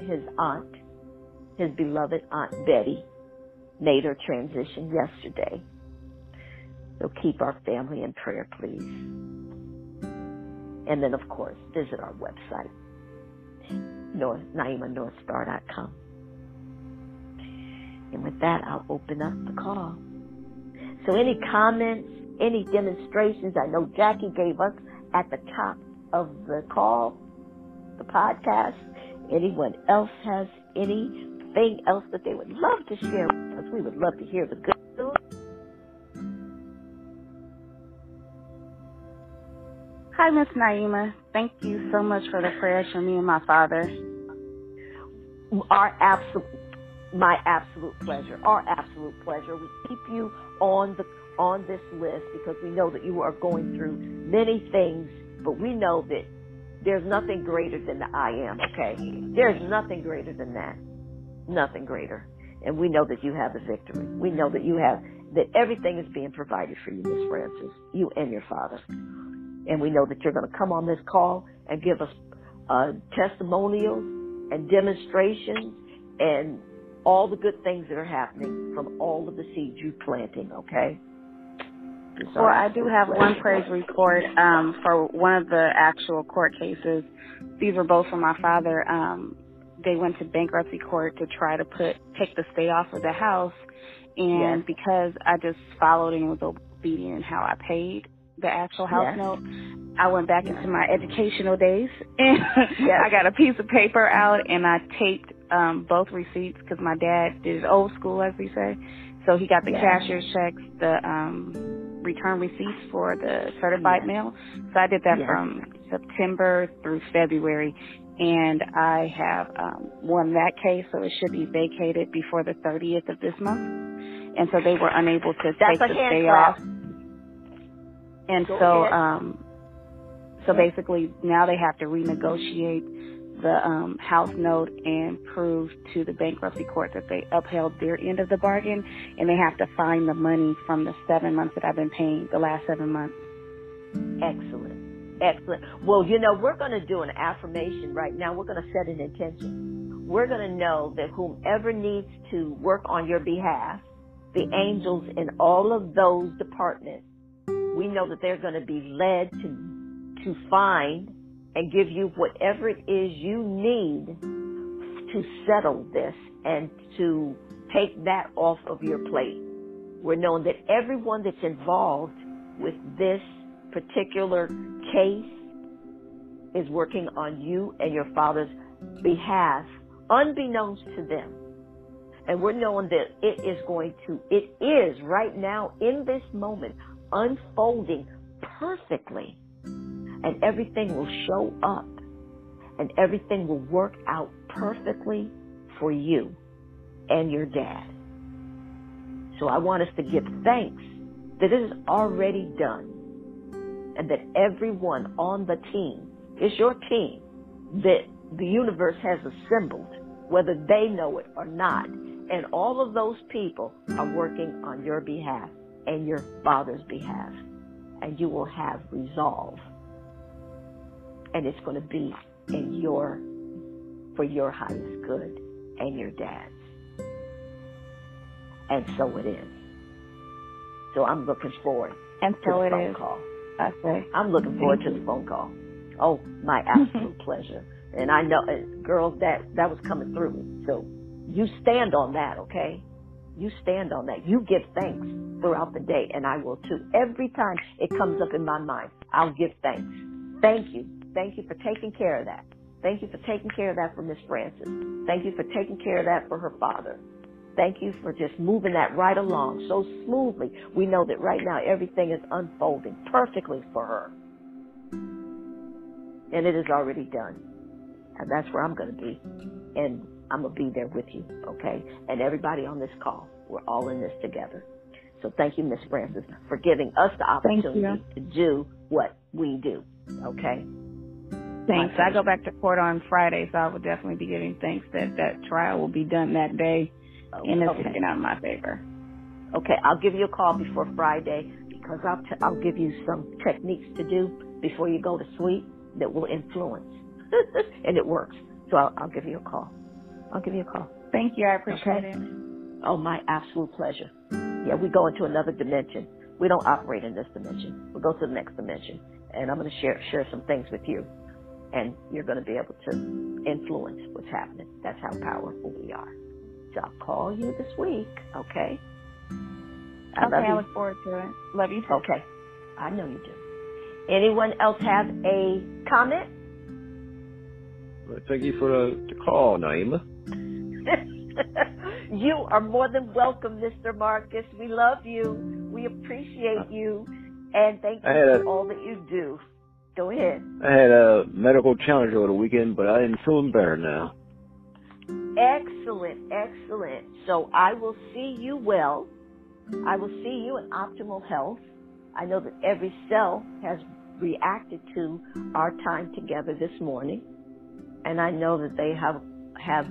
his aunt, his beloved Aunt Betty, made her transition yesterday. So keep our family in prayer, please. And then, of course, visit our website, North, NaimaNorthstar.com. And with that, I'll open up the call. So any comments, any demonstrations, I know Jackie gave us at the top of the call the podcast. Anyone else has anything else that they would love to share with us, we would love to hear the good news. Hi, Miss Naima. Thank you so much for the prayers for me and my father. Our absolute, my absolute pleasure. Our absolute pleasure. We keep you on the on this list because we know that you are going through many things, but we know that there's nothing greater than the I am, okay? There's nothing greater than that. Nothing greater. And we know that you have the victory. We know that you have, that everything is being provided for you, Miss Francis, you and your father. And we know that you're going to come on this call and give us uh, testimonials and demonstrations and all the good things that are happening from all of the seeds you're planting, okay? Well, I do have one praise report um, for one of the actual court cases. These were both from my father. Um, they went to bankruptcy court to try to put take the stay off of the house, and yes. because I just followed and was obedient in how I paid the actual house yes. note, I went back into my educational days and I got a piece of paper out and I taped um both receipts because my dad did it old school, as we say. So he got the yeah. cashier's checks, the um return receipts for the certified yeah. mail. So I did that yeah. from September through February and I have um, won that case, so it should be vacated before the 30th of this month. And so they were unable to That's take the day off. And Go so, um, so basically now they have to renegotiate the um, house note and prove to the bankruptcy court that they upheld their end of the bargain, and they have to find the money from the seven months that I've been paying, the last seven months. Excellent. Excellent. Well, you know, we're going to do an affirmation right now. We're going to set an intention. We're going to know that whomever needs to work on your behalf, the angels in all of those departments, we know that they're going to be led to to find and give you whatever it is you need to settle this and to take that off of your plate. We're knowing that everyone that's involved with this particular case is working on you and your father's behalf, unbeknownst to them. And we're knowing that it is going to, it is right now in this moment unfolding perfectly. And everything will show up and everything will work out perfectly for you and your dad. So I want us to give thanks that it is already done and that everyone on the team is your team that the universe has assembled, whether they know it or not. And all of those people are working on your behalf and your father's behalf. And you will have resolve. And it's going to be in your, for your highest good and your dad's. And so it is. So I'm looking forward and so to the phone is. call. I say. I'm looking forward to the phone call. Oh, my absolute pleasure. And I know, uh, girls, that that was coming through me. So you stand on that, okay? You stand on that. You give thanks throughout the day, and I will too. Every time it comes up in my mind, I'll give thanks. Thank you. Thank you for taking care of that. Thank you for taking care of that for Miss Francis. Thank you for taking care of that for her father. Thank you for just moving that right along so smoothly. We know that right now everything is unfolding perfectly for her. And it is already done. And that's where I'm going to be. And I'm going to be there with you, okay? And everybody on this call, we're all in this together. So thank you, Miss Francis, for giving us the opportunity to do what we do, okay? Thanks. I go back to court on Friday, so I will definitely be giving thanks that that trial will be done that day oh, and it's okay. out in my favor. Okay, I'll give you a call before Friday because I'll t- I'll give you some techniques to do before you go to sleep that will influence, and it works. So I'll, I'll give you a call. I'll give you a call. Thank you. I appreciate okay? it. Oh, my absolute pleasure. Yeah, we go into another dimension. We don't operate in this dimension. We go to the next dimension, and I'm going to share share some things with you, and you're going to be able to influence what's happening. That's how powerful we are. So I'll call you this week, okay? I okay, I look forward to it. Love you too. Okay. I know you do. Anyone else have a comment? Well, thank you for the, the call, Naima. you are more than welcome, Mr. Marcus. We love you. We appreciate uh, you. And thank you for a, all that you do. Go ahead. I had a medical challenge over the weekend, but I am feeling better now. Excellent, excellent. So I will see you well. I will see you in optimal health. I know that every cell has reacted to our time together this morning. And I know that they have, have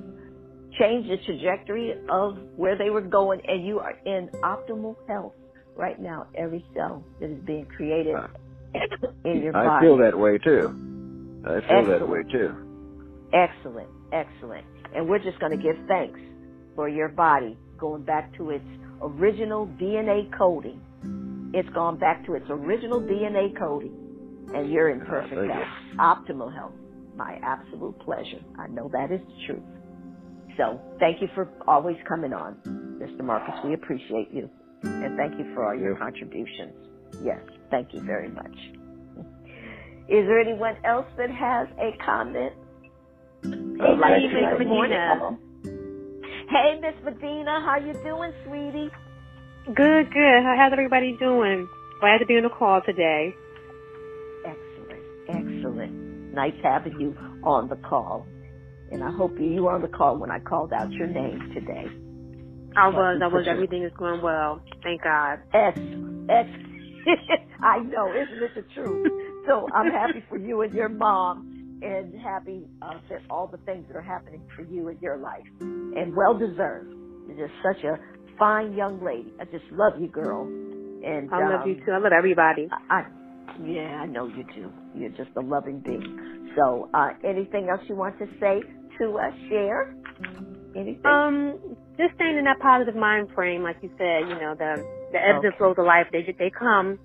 changed the trajectory of where they were going and you are in optimal health right now. Every cell that is being created in your I body. I feel that way too. I feel excellent. that way too. Excellent, excellent. And we're just going to give thanks for your body going back to its original DNA coding. It's gone back to its original DNA coding. And you're in perfect oh, health, you. optimal health. My absolute pleasure. I know that is the truth. So thank you for always coming on, Mr. Marcus. We appreciate you. And thank you for all your contributions. Yes, thank you very much. Is there anyone else that has a comment? Hey, my name is Medina. Hey, Miss Medina, how you doing, sweetie? Good, good. How's everybody doing? Glad to be on the call today. Excellent, excellent. Nice having you on the call. And I hope you, you were on the call when I called out your name today. I was, I was. Everything is going well. Thank God. X, X. I know, isn't it the truth? So I'm happy for you and your mom and happy uh, that all the things that are happening for you in your life and well deserved. You're just such a fine young lady. I just love you, girl. And I love um, you too. I love everybody. I, I yeah, I know you do. You're just a loving being. So, uh, anything else you want to say to us? Share? Anything? Um, just staying in that positive mind frame, like you said. You know, the the ebbs and flows of life. They ju- they come,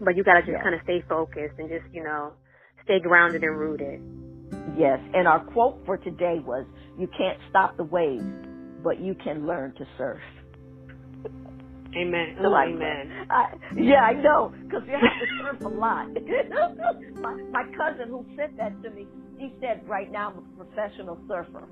but you gotta just Yeah. kind of stay focused and just you know stay grounded and rooted. Yes, and our quote for today was, "You can't stop the waves, but you can learn to surf." Amen. So Oh, I- amen. I, yeah, I know, because you have to surf a lot. my, my cousin who sent that to me, he said, right now I'm a professional surfer.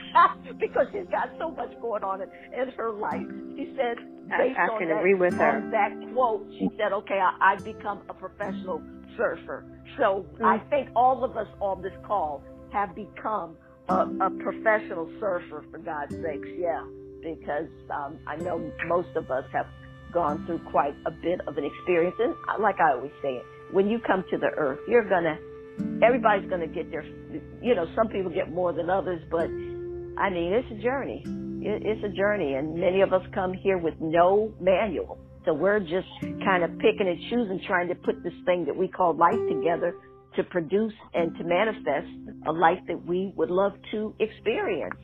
because she's got so much going on in, in her life. She said, I- based I on can that, agree with her. on that quote, she said, okay, I, I've become a professional surfer. So I Mm. think all of us on this call have become a, a professional surfer, for God's sakes, yeah because um, I know most of us have gone through quite a bit of an experience. And like I always say, when you come to the earth, you're gonna, everybody's gonna get their, you know, some people get more than others, but I mean, it's a journey. It, it's a journey, and many of us come here with no manual. So we're just kind of picking and choosing, trying to put this thing that we call life together to produce and to manifest a life that we would love to experience.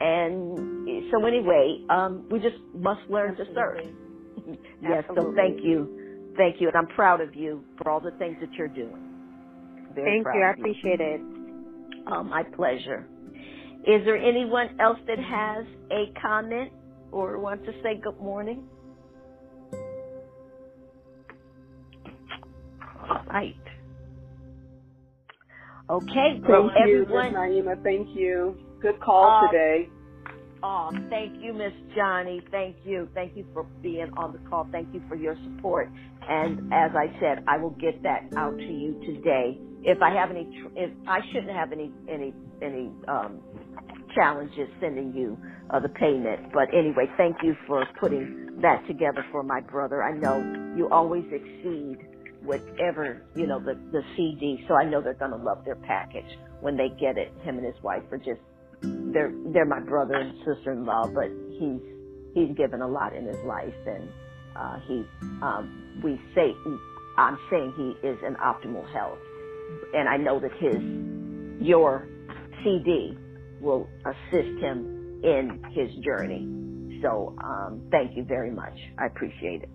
And so anyway, um, we just must learn to serve. yes, so thank you. Thank you. And I'm proud of you for all the things that you're doing. Very Thank proud you. I of appreciate it. Oh, my pleasure. Is there anyone else that has a comment or wants to say good morning? All right. Okay, so Thank you, Miss everyone. Naima. Thank you. Good call Uh, today. Oh, thank you, Miss Johnny. Thank you. Thank you for being on the call. Thank you for your support. And as I said, I will get that out to you today. If I have any, if I shouldn't have any any any um, challenges sending you uh, the payment, but anyway, thank you for putting that together for my brother. I know you always exceed whatever you know the the CD, so I know they're gonna love their package when they get it. Him and his wife are just they're they're my brother and sister in law, but he's he's given a lot in his life, and uh, he um, we say I'm saying he is in optimal health, and I know that his your CD will assist him in his journey. So um, thank you very much. I appreciate it.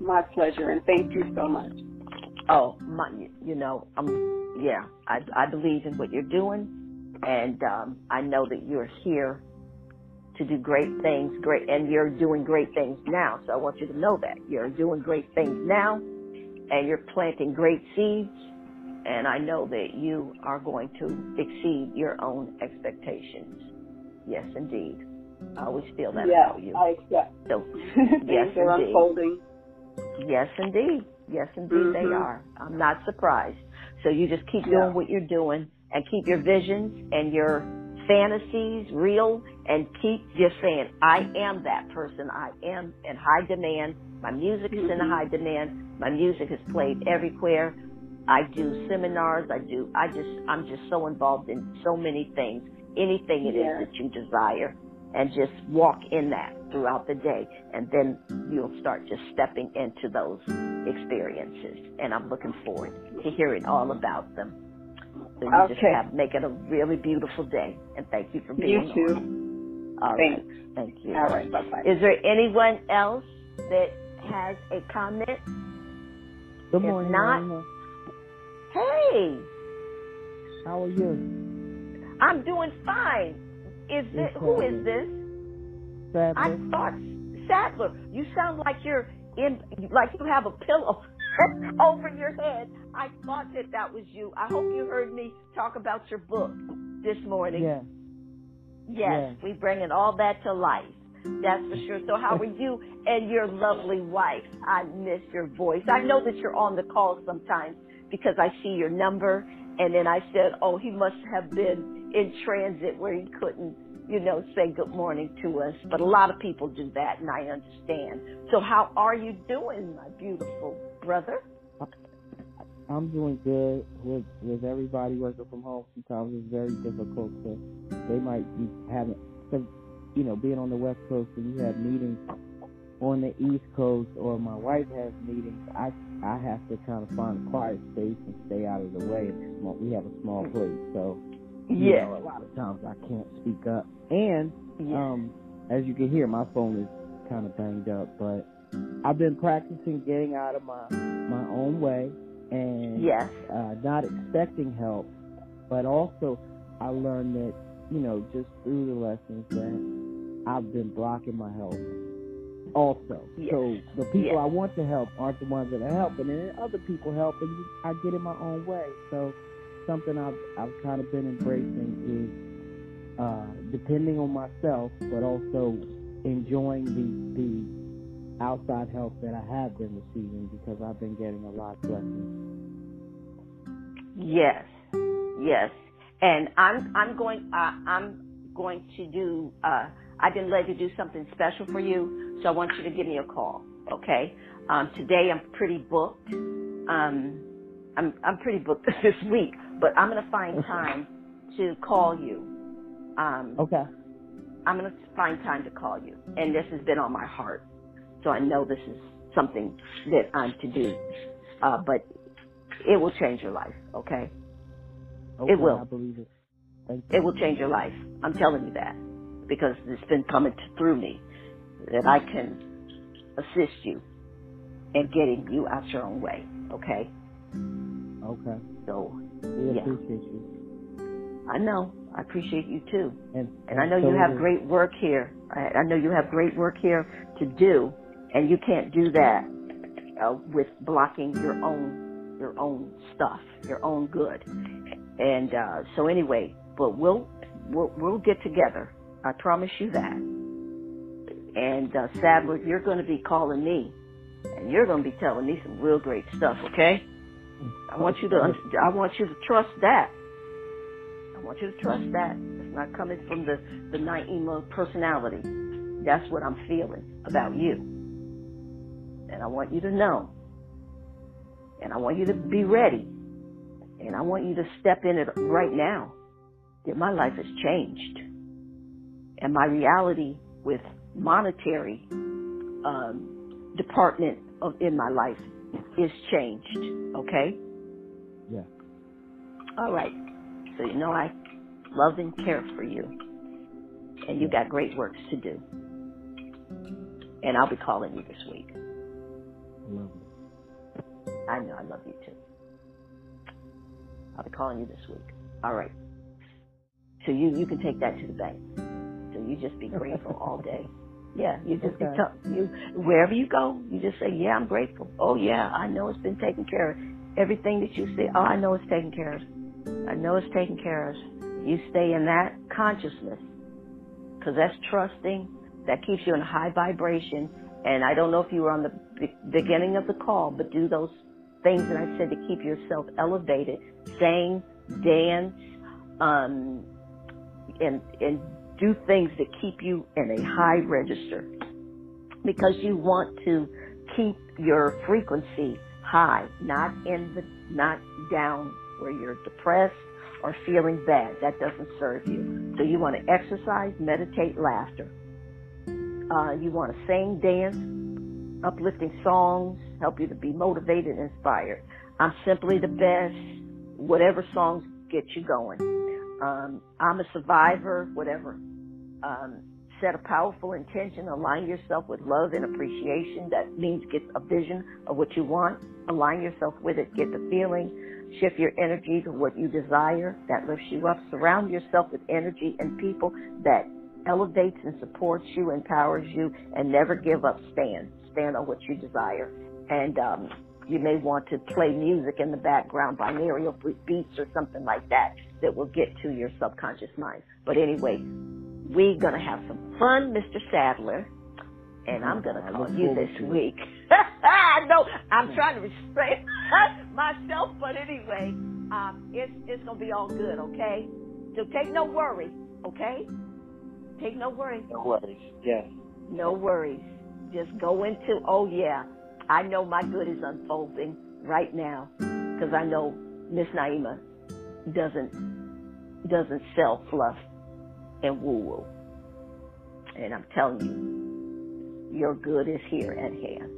My pleasure, and thank you so much. Oh, my, you know, um, yeah, I, I believe in what you're doing, and um, I know that you're here to do great things, great, and you're doing great things now. So I want you to know that you're doing great things now, and you're planting great seeds, and I know that you are going to exceed your own expectations. Yes, indeed. I always feel that yes, about you. I accept. So, Yes, indeed. unfolding. Yes, indeed. Yes, indeed they Mhm. are. I'm not surprised. So you just keep Yeah. doing what you're doing and keep your visions and your fantasies real and keep just saying, I am that person. I am in high demand. My music is in Mhm. high demand. My music is played everywhere. I do seminars. I do, I just, I'm just so involved in so many things. Anything it is Yes. that you desire and just walk in that throughout the day. And then you'll start just stepping into those experiences. And I'm looking forward to hearing all about them. So you just Okay. have, make it a really beautiful day. And thank you for being You being too. on. All right. Thanks. Thank you. All right. Bye bye. Is there anyone else that has a comment? Good If morning, not- Mama. Hey, How are you? I'm doing fine. Is this, who is this? I Sadly, thought Sadler. You sound like you're in, like you have a pillow. over your head. I thought that that was you. I hope you heard me talk about your book this morning. Yeah. Yes, Yeah. we bringing all that to life. That's for sure. So how are you and your lovely wife? I miss your voice. I know that you're on the call sometimes because I see your number and then I said, oh, he must have been in transit where he couldn't, you know, say good morning to us. But a lot of people do that and I understand. So how are you doing, my beautiful brother? I'm doing good with with everybody working from home. Sometimes it's very difficult to. They might be having, cause, you know, being on the West Coast and you have meetings on the East Coast, or my wife has meetings. I I have to kind of find a quiet space and stay out of the way. Small, we have a small place, so you Yeah. know, a lot of times I can't speak up. And Yeah. um, as you can hear, my phone is kind of banged up, but I've been practicing getting out of my my own way and Yes. uh, not expecting help, but also I learned that you know just through the lessons that I've been blocking my help. Also, Yes. so the people Yes. I want to help aren't the ones that are helping, and then other people help, and I get in my own way. So something I've I've kind of been embracing is uh, depending on myself, but also enjoying the the outside help that I have been receiving because I've been getting a lot of blessings. Yes, yes, and I'm I'm going uh, I'm going to do. Uh, I've been led to do something special for you, so I want you to give me a call. Okay. Um, today I'm pretty booked. Um, I'm I'm pretty booked this week, but I'm gonna find time to call you. Um, Okay. I'm gonna find time to call you, and this has been on my heart, so I know this is something that I'm to do. Uh, but it will change your life. Okay. okay will. I believe it. Thank you. It will change your life. I'm telling you that because it's been coming through me that I can assist you in getting you out your own way. Okay. Okay. So We Yeah. appreciate you. I know I appreciate you too, And and I know so you have great work here. I, I know you have great work here to do, and you can't do that uh, with blocking your own your own stuff, your own good. And uh, so anyway, but we'll we'll we'll get together. I promise you that. And uh, Sadler, you're going to be calling me, and you're going to be telling me some real great stuff. Okay? I want you to I want you to trust that. I want you to trust that. It's not coming from the the Naima personality. That's what I'm feeling about you. And I want you to know. And I want you to be ready. And I want you to step in it right now. That my life has changed. And my reality with monetary um, department of in my life is changed. Okay? Yeah. All right. So you know I love and care for you. And you got great works to do. And I'll be calling you this week. I love it. I know I love you too. I'll be calling you this week. All right. So you you can take that to the bank. So you just be grateful all day. Yeah, you just Okay. t- you wherever you go, you just say, "Yeah, I'm grateful." Oh yeah, I know it's been taken care of. Everything that you say, "Oh, I know it's taken care of." I know it's taken care of. You stay in that consciousness because that's trusting. That keeps you in a high vibration. And I don't know if you were on the be- beginning of the call, but do those things that I said to keep yourself elevated. Sing, dance, um, and and do things that keep you in a high register because you want to keep your frequency high, not in the not down where you're depressed or feeling bad. That doesn't serve you. So you want to exercise, meditate, laughter. Uh, you want to sing, dance, uplifting songs, help you to be motivated, inspired. I'm simply the best. Whatever songs get you going. Um, I'm a survivor. Whatever. Um, set a powerful intention. Align yourself with love and appreciation. That means get a vision of what you want. Align yourself with it. Get the feeling. Shift your energy to what you desire. That lifts you up. Surround yourself with energy and people that elevates and supports you, empowers you, and never give up. Stand. Stand on what you desire. And um, you may want to play music in the background, binaural beats or something like that, that will get to your subconscious mind. But anyway, we're going to have some fun, Mr. Sadler, and I'm going to call you this week. I know I'm trying to restrain myself, but anyway, um, it's, it's going to be all good, okay? So take no worry, okay? Take no worries. No worries. Yes. No worries. Just go into, oh yeah, I know my good is unfolding right now because I know Miss Naima doesn't doesn't sell fluff and woo woo. And I'm telling you, your good is here at hand.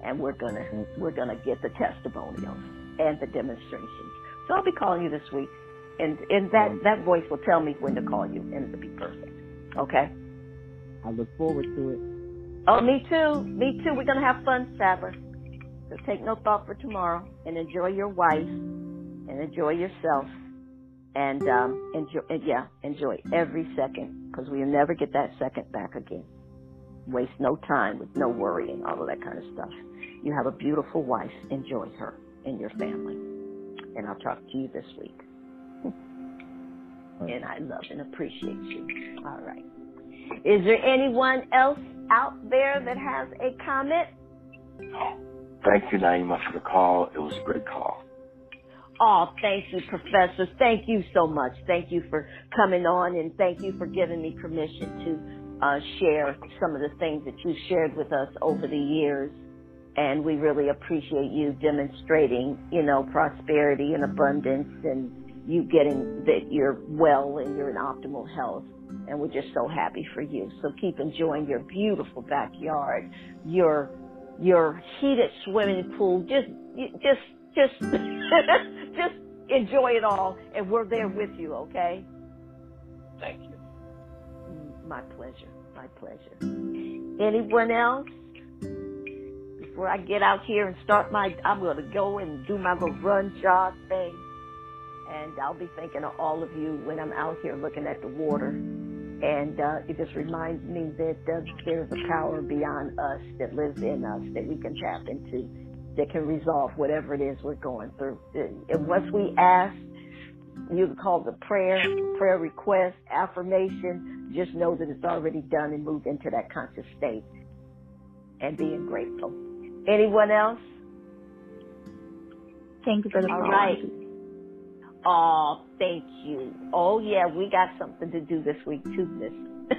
And we're gonna we're gonna get the testimonials and the demonstrations. So I'll be calling you this week and and that that voice will tell me when to call you and it'll be perfect. Okay? I look forward to it. Oh, me too. Me too. We're gonna have fun, Sabbath. So take no thought for tomorrow and enjoy your wife and enjoy yourself and um enjoy yeah enjoy every second because we'll never get that second back again. Waste no time with no worrying, all of that kind of stuff. You have a beautiful wife. Enjoy her and your family. And I'll talk to you this week. and I love and appreciate you. All right. Is there anyone else out there that has a comment? Thank you, Naima, for the call. It was a great call. Oh, thank you, Professor. Thank you so much. Thank you for coming on and thank you for giving me permission to uh, share some of the things that you've shared with us over the years. And we really appreciate you demonstrating, you know, prosperity and abundance and you getting that you're well and you're in optimal health. And we're just so happy for you. So keep enjoying your beautiful backyard, your your heated swimming pool. Just just just just enjoy it all, and we're there with you. Okay. Thank you. My pleasure. My pleasure. Anyone else? Before I get out here and start my, I'm going to go and do my little run jog thing and I'll be thinking of all of you when I'm out here looking at the water. And uh, it just reminds me that uh, there's a power beyond us that lives in us that we can tap into that can resolve whatever it is we're going through. And once we ask, you can call the prayer, prayer request, affirmation, just know that it's already done and move into that conscious state and being grateful. Anyone else? Thank you for the All call. right. Oh, thank you. Oh yeah, we got something to do this week too, Miss.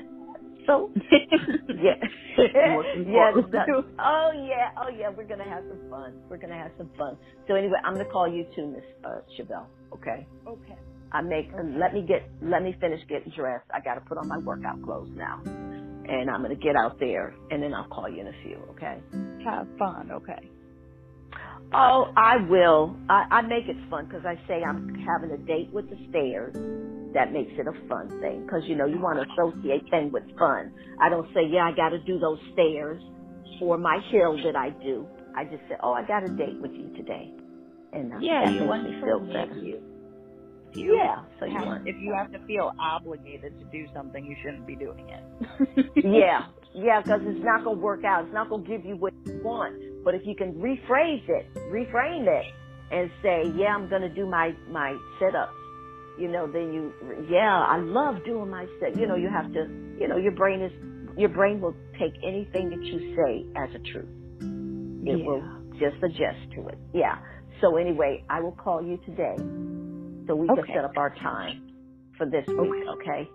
so yes. the- oh yeah, oh yeah. We're gonna have some fun. We're gonna have some fun. So anyway, I'm gonna call you too, Miss uh, Chevelle. Okay. Okay. I make. Let me get. Let me finish getting dressed. I got to put on my workout clothes now, and I'm gonna get out there, and then I'll call you in a few. Okay. Have fun, okay. Oh, I will. I, I make it fun because I say I'm having a date with the stairs. That makes it a fun thing because you know you want to associate things with fun. I don't say, yeah, I got to do those stairs or my hill that I do. I just say, oh, I got a date with you today, and uh, Yeah, that you makes want me to feel better. you. You Yeah, so you have, want if you have to feel obligated to do something, you shouldn't be doing it. yeah, yeah, because it's not gonna work out. It's not gonna give you what you want. But if you can rephrase it, reframe it, and say, "Yeah, I'm gonna do my my sit-ups," you know, then you, yeah, I love doing my sit. You know, you have to, you know, your brain is, your brain will take anything that you say as a truth. It Yeah. will just adjust to it. Yeah. So anyway, I will call you today, so we can set up our time for this week. Okay.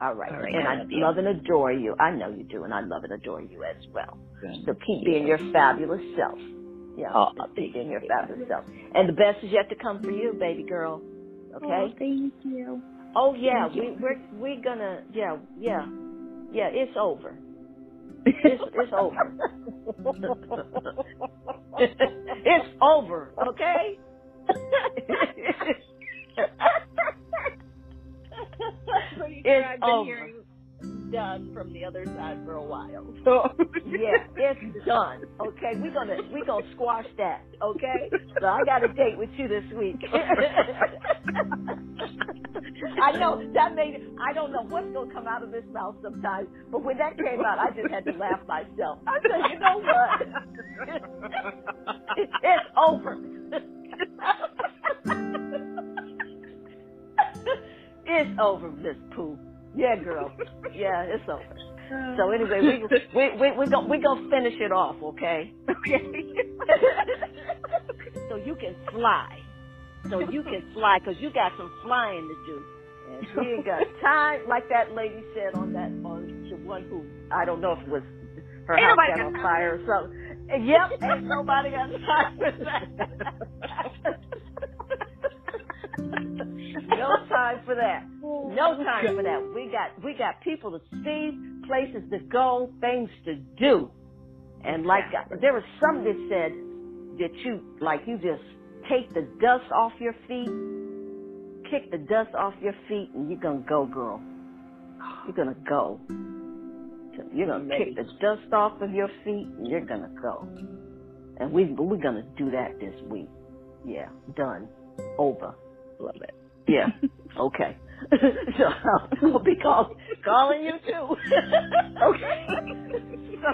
All right. All right, And I I love and adore you. I know you do, and I love and adore you as well. Good. So keep being your fabulous self. Yeah, Oh, just keep being your fabulous self. And the best is yet to come for you, baby girl. Okay? Oh, thank you. Oh yeah, Thank you. we we're we're gonna yeah, yeah. Yeah, it's over. It's it's over. it's over, okay? Pretty It's I've been over. hearing done from the other side for a while. So yeah, it's done. Okay, we're gonna we're gonna squash that. Okay, so I got a date with you this week. I know that made. I don't know what's gonna come out of this mouth sometimes, but when that came out, I just had to laugh myself. I said, you know what? it's over. It's over, Miss Pooh. Yeah, girl. Yeah, it's over. So anyway, we we we we gonna we gonna finish it off, okay? Okay. so you can fly. So you can fly because you got some flying to do. And we ain't got time, like that lady said on that on the one who I don't know if it was her Ain't house got on fire or something. Yep, ain't nobody got time for that. No time for that. No time for that. We got we got people to see, places to go, things to do. And like uh, there was some that said that you like you just take the dust off your feet, kick the dust off your feet, and you're gonna go, girl. You're gonna go. You're gonna kick the dust off of your feet, and you're gonna go. And we we're gonna do that this week. Yeah, done, over. Love it. Yeah. Okay. so I'll be call, calling you too. okay. so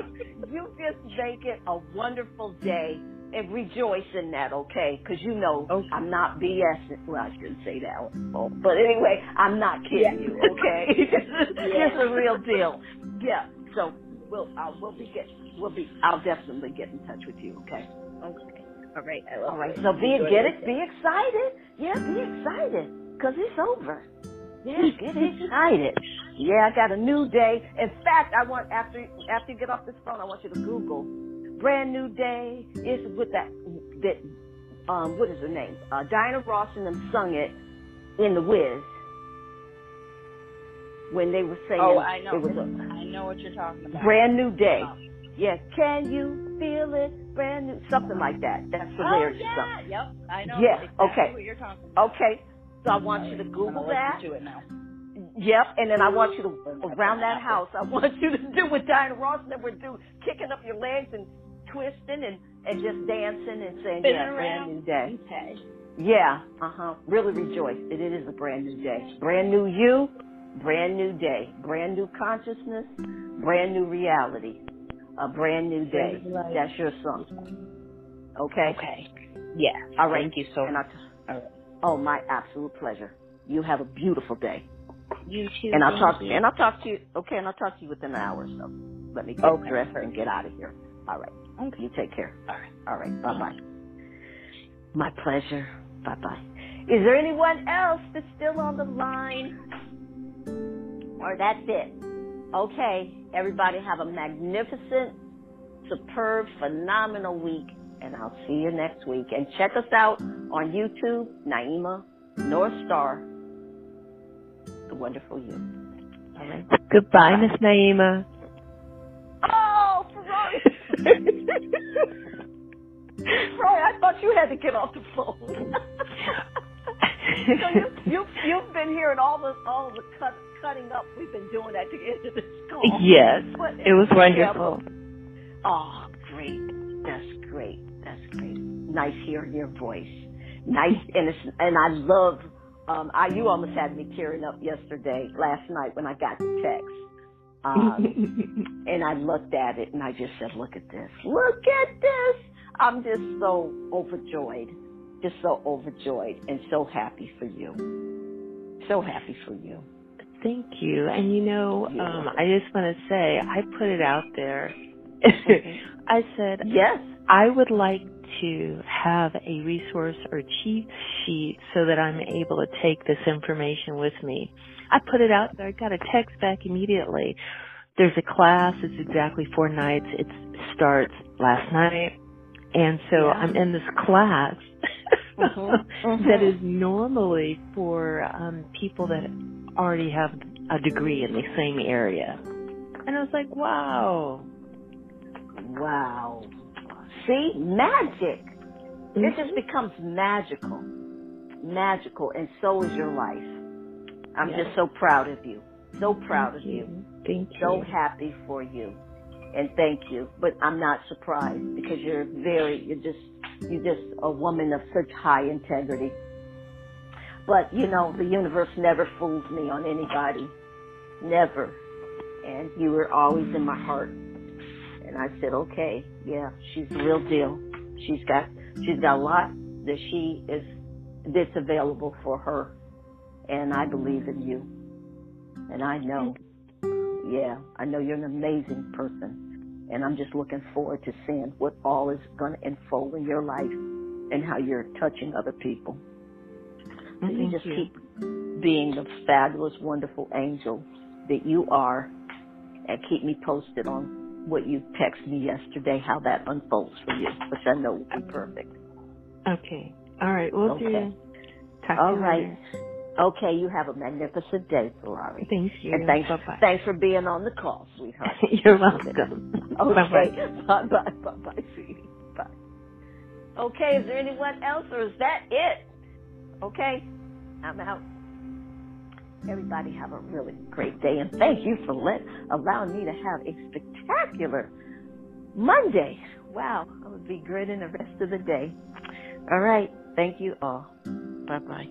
you just make it a wonderful day and rejoice in that, okay? Because you know I'm not BSing. Well, I shouldn't say that. Oh, but anyway, I'm not kidding you, okay? it's a real deal. Yeah. So we'll uh, we'll be get we'll be I'll definitely get in touch with you, okay? Okay. All right. I love All right. it. So be Enjoy get it. Be excited. Yeah, be excited because it's over. Yeah, get excited. Yeah, I got a new day. In fact, I want after after you get off this phone, I want you to Google brand new day. It's with that that um what is her name? Uh, Diana Ross and them sung it in the Wiz when they were saying Oh, I know. it was a I know what you're talking about. brand new day. Yeah, can you feel it? Brand new, something like that. That's hilarious. Oh yeah, something. yep. I know. Yeah, exactly okay. What you're talking about. Okay, so I want you to Google that. to it now. Yep, and then I want you to around that house. I want you to do what Diana Ross never do, kicking up your legs and twisting and and just dancing and saying, Spinning "Yeah, brand new day." Okay. Yeah, uh huh. Really rejoice. It, it is a brand new day. Brand new you, brand new day, brand new consciousness, brand new reality, a brand new day. Brand new life. That's your song. Okay. Okay. Yeah. All right. Thank you so much. All right. Oh, my absolute pleasure. You have a beautiful day. You too. And I'll talk you. and I'll talk to you okay, and I'll talk to you within an hour or so. Let me get Okay. dressed and get out of here. All right. Okay. You take care. All right. All right. Bye bye. My pleasure. Bye bye. Is there anyone else that's still on the line? Or that's it? Okay. Everybody have a magnificent, superb, phenomenal week. And I'll see you next week. And check us out on YouTube, Naima North Star, The Wonderful You. All right. Goodbye, Miss Naima. Oh, Ferrari. Ferrari, I thought you had to get off the phone. so you, you, you've been hearing all the all the cut, cutting up we've been doing at the end of this call. Yes, But- it was yeah, wonderful. Oh, great. That's great. That's great. Nice hearing your voice. Nice and it's, and I love um I you almost had me tearing up yesterday, last night when I got the text. Um and I looked at it and I just said, Look at this. Look at this. I'm just so overjoyed. Just so overjoyed and so happy for you. So happy for you. Thank you. And you know, um. I just want to say, I put it out there. I said, Yes. I would like to have a resource or cheat sheet so that I'm able to take this information with me. I put it out there. I got a text back immediately. There's a class. It's exactly four nights. It starts last night. And so Yeah. I'm in this class Mhm. that is normally for um, people that already have a degree in the same area. And I was like, wow. Wow. See? Magic. It Mm-hmm. just becomes magical. Magical. And so is your life. I'm Yes. just so proud of you. So proud of you. Thank So you. happy for you. And thank you. But I'm not surprised because you're very, you're just, you're just a woman of such high integrity. But you know, the universe never fools me on anybody. Never. And you were always in my heart. And I said, okay, yeah, she's the real deal. She's got, she's got a lot that she is, that's available for her. And I believe in you. And I know, yeah, I know you're an amazing person. And I'm just looking forward to seeing what all is going to unfold in your life and how you're touching other people. So you just you. keep being the fabulous, wonderful angel that you are and keep me posted on what you texted me yesterday, how that unfolds for you, which I know will be perfect. Okay. All right. We'll Okay. do. Talk All to you right. later. Okay, you have a magnificent day, Ferrari. Thank you. And thanks, Bye-bye. thanks for being on the call, sweetheart. You're welcome. Okay. Bye-bye. Bye bye bye bye, sweetie. Bye. Okay, is there anyone else or is that it? Okay, I'm out. Everybody have a really great day and thank you for let allowing me to have a spectacular Monday. Wow, I would be grinning the rest of the day. All right, thank you all. Bye bye.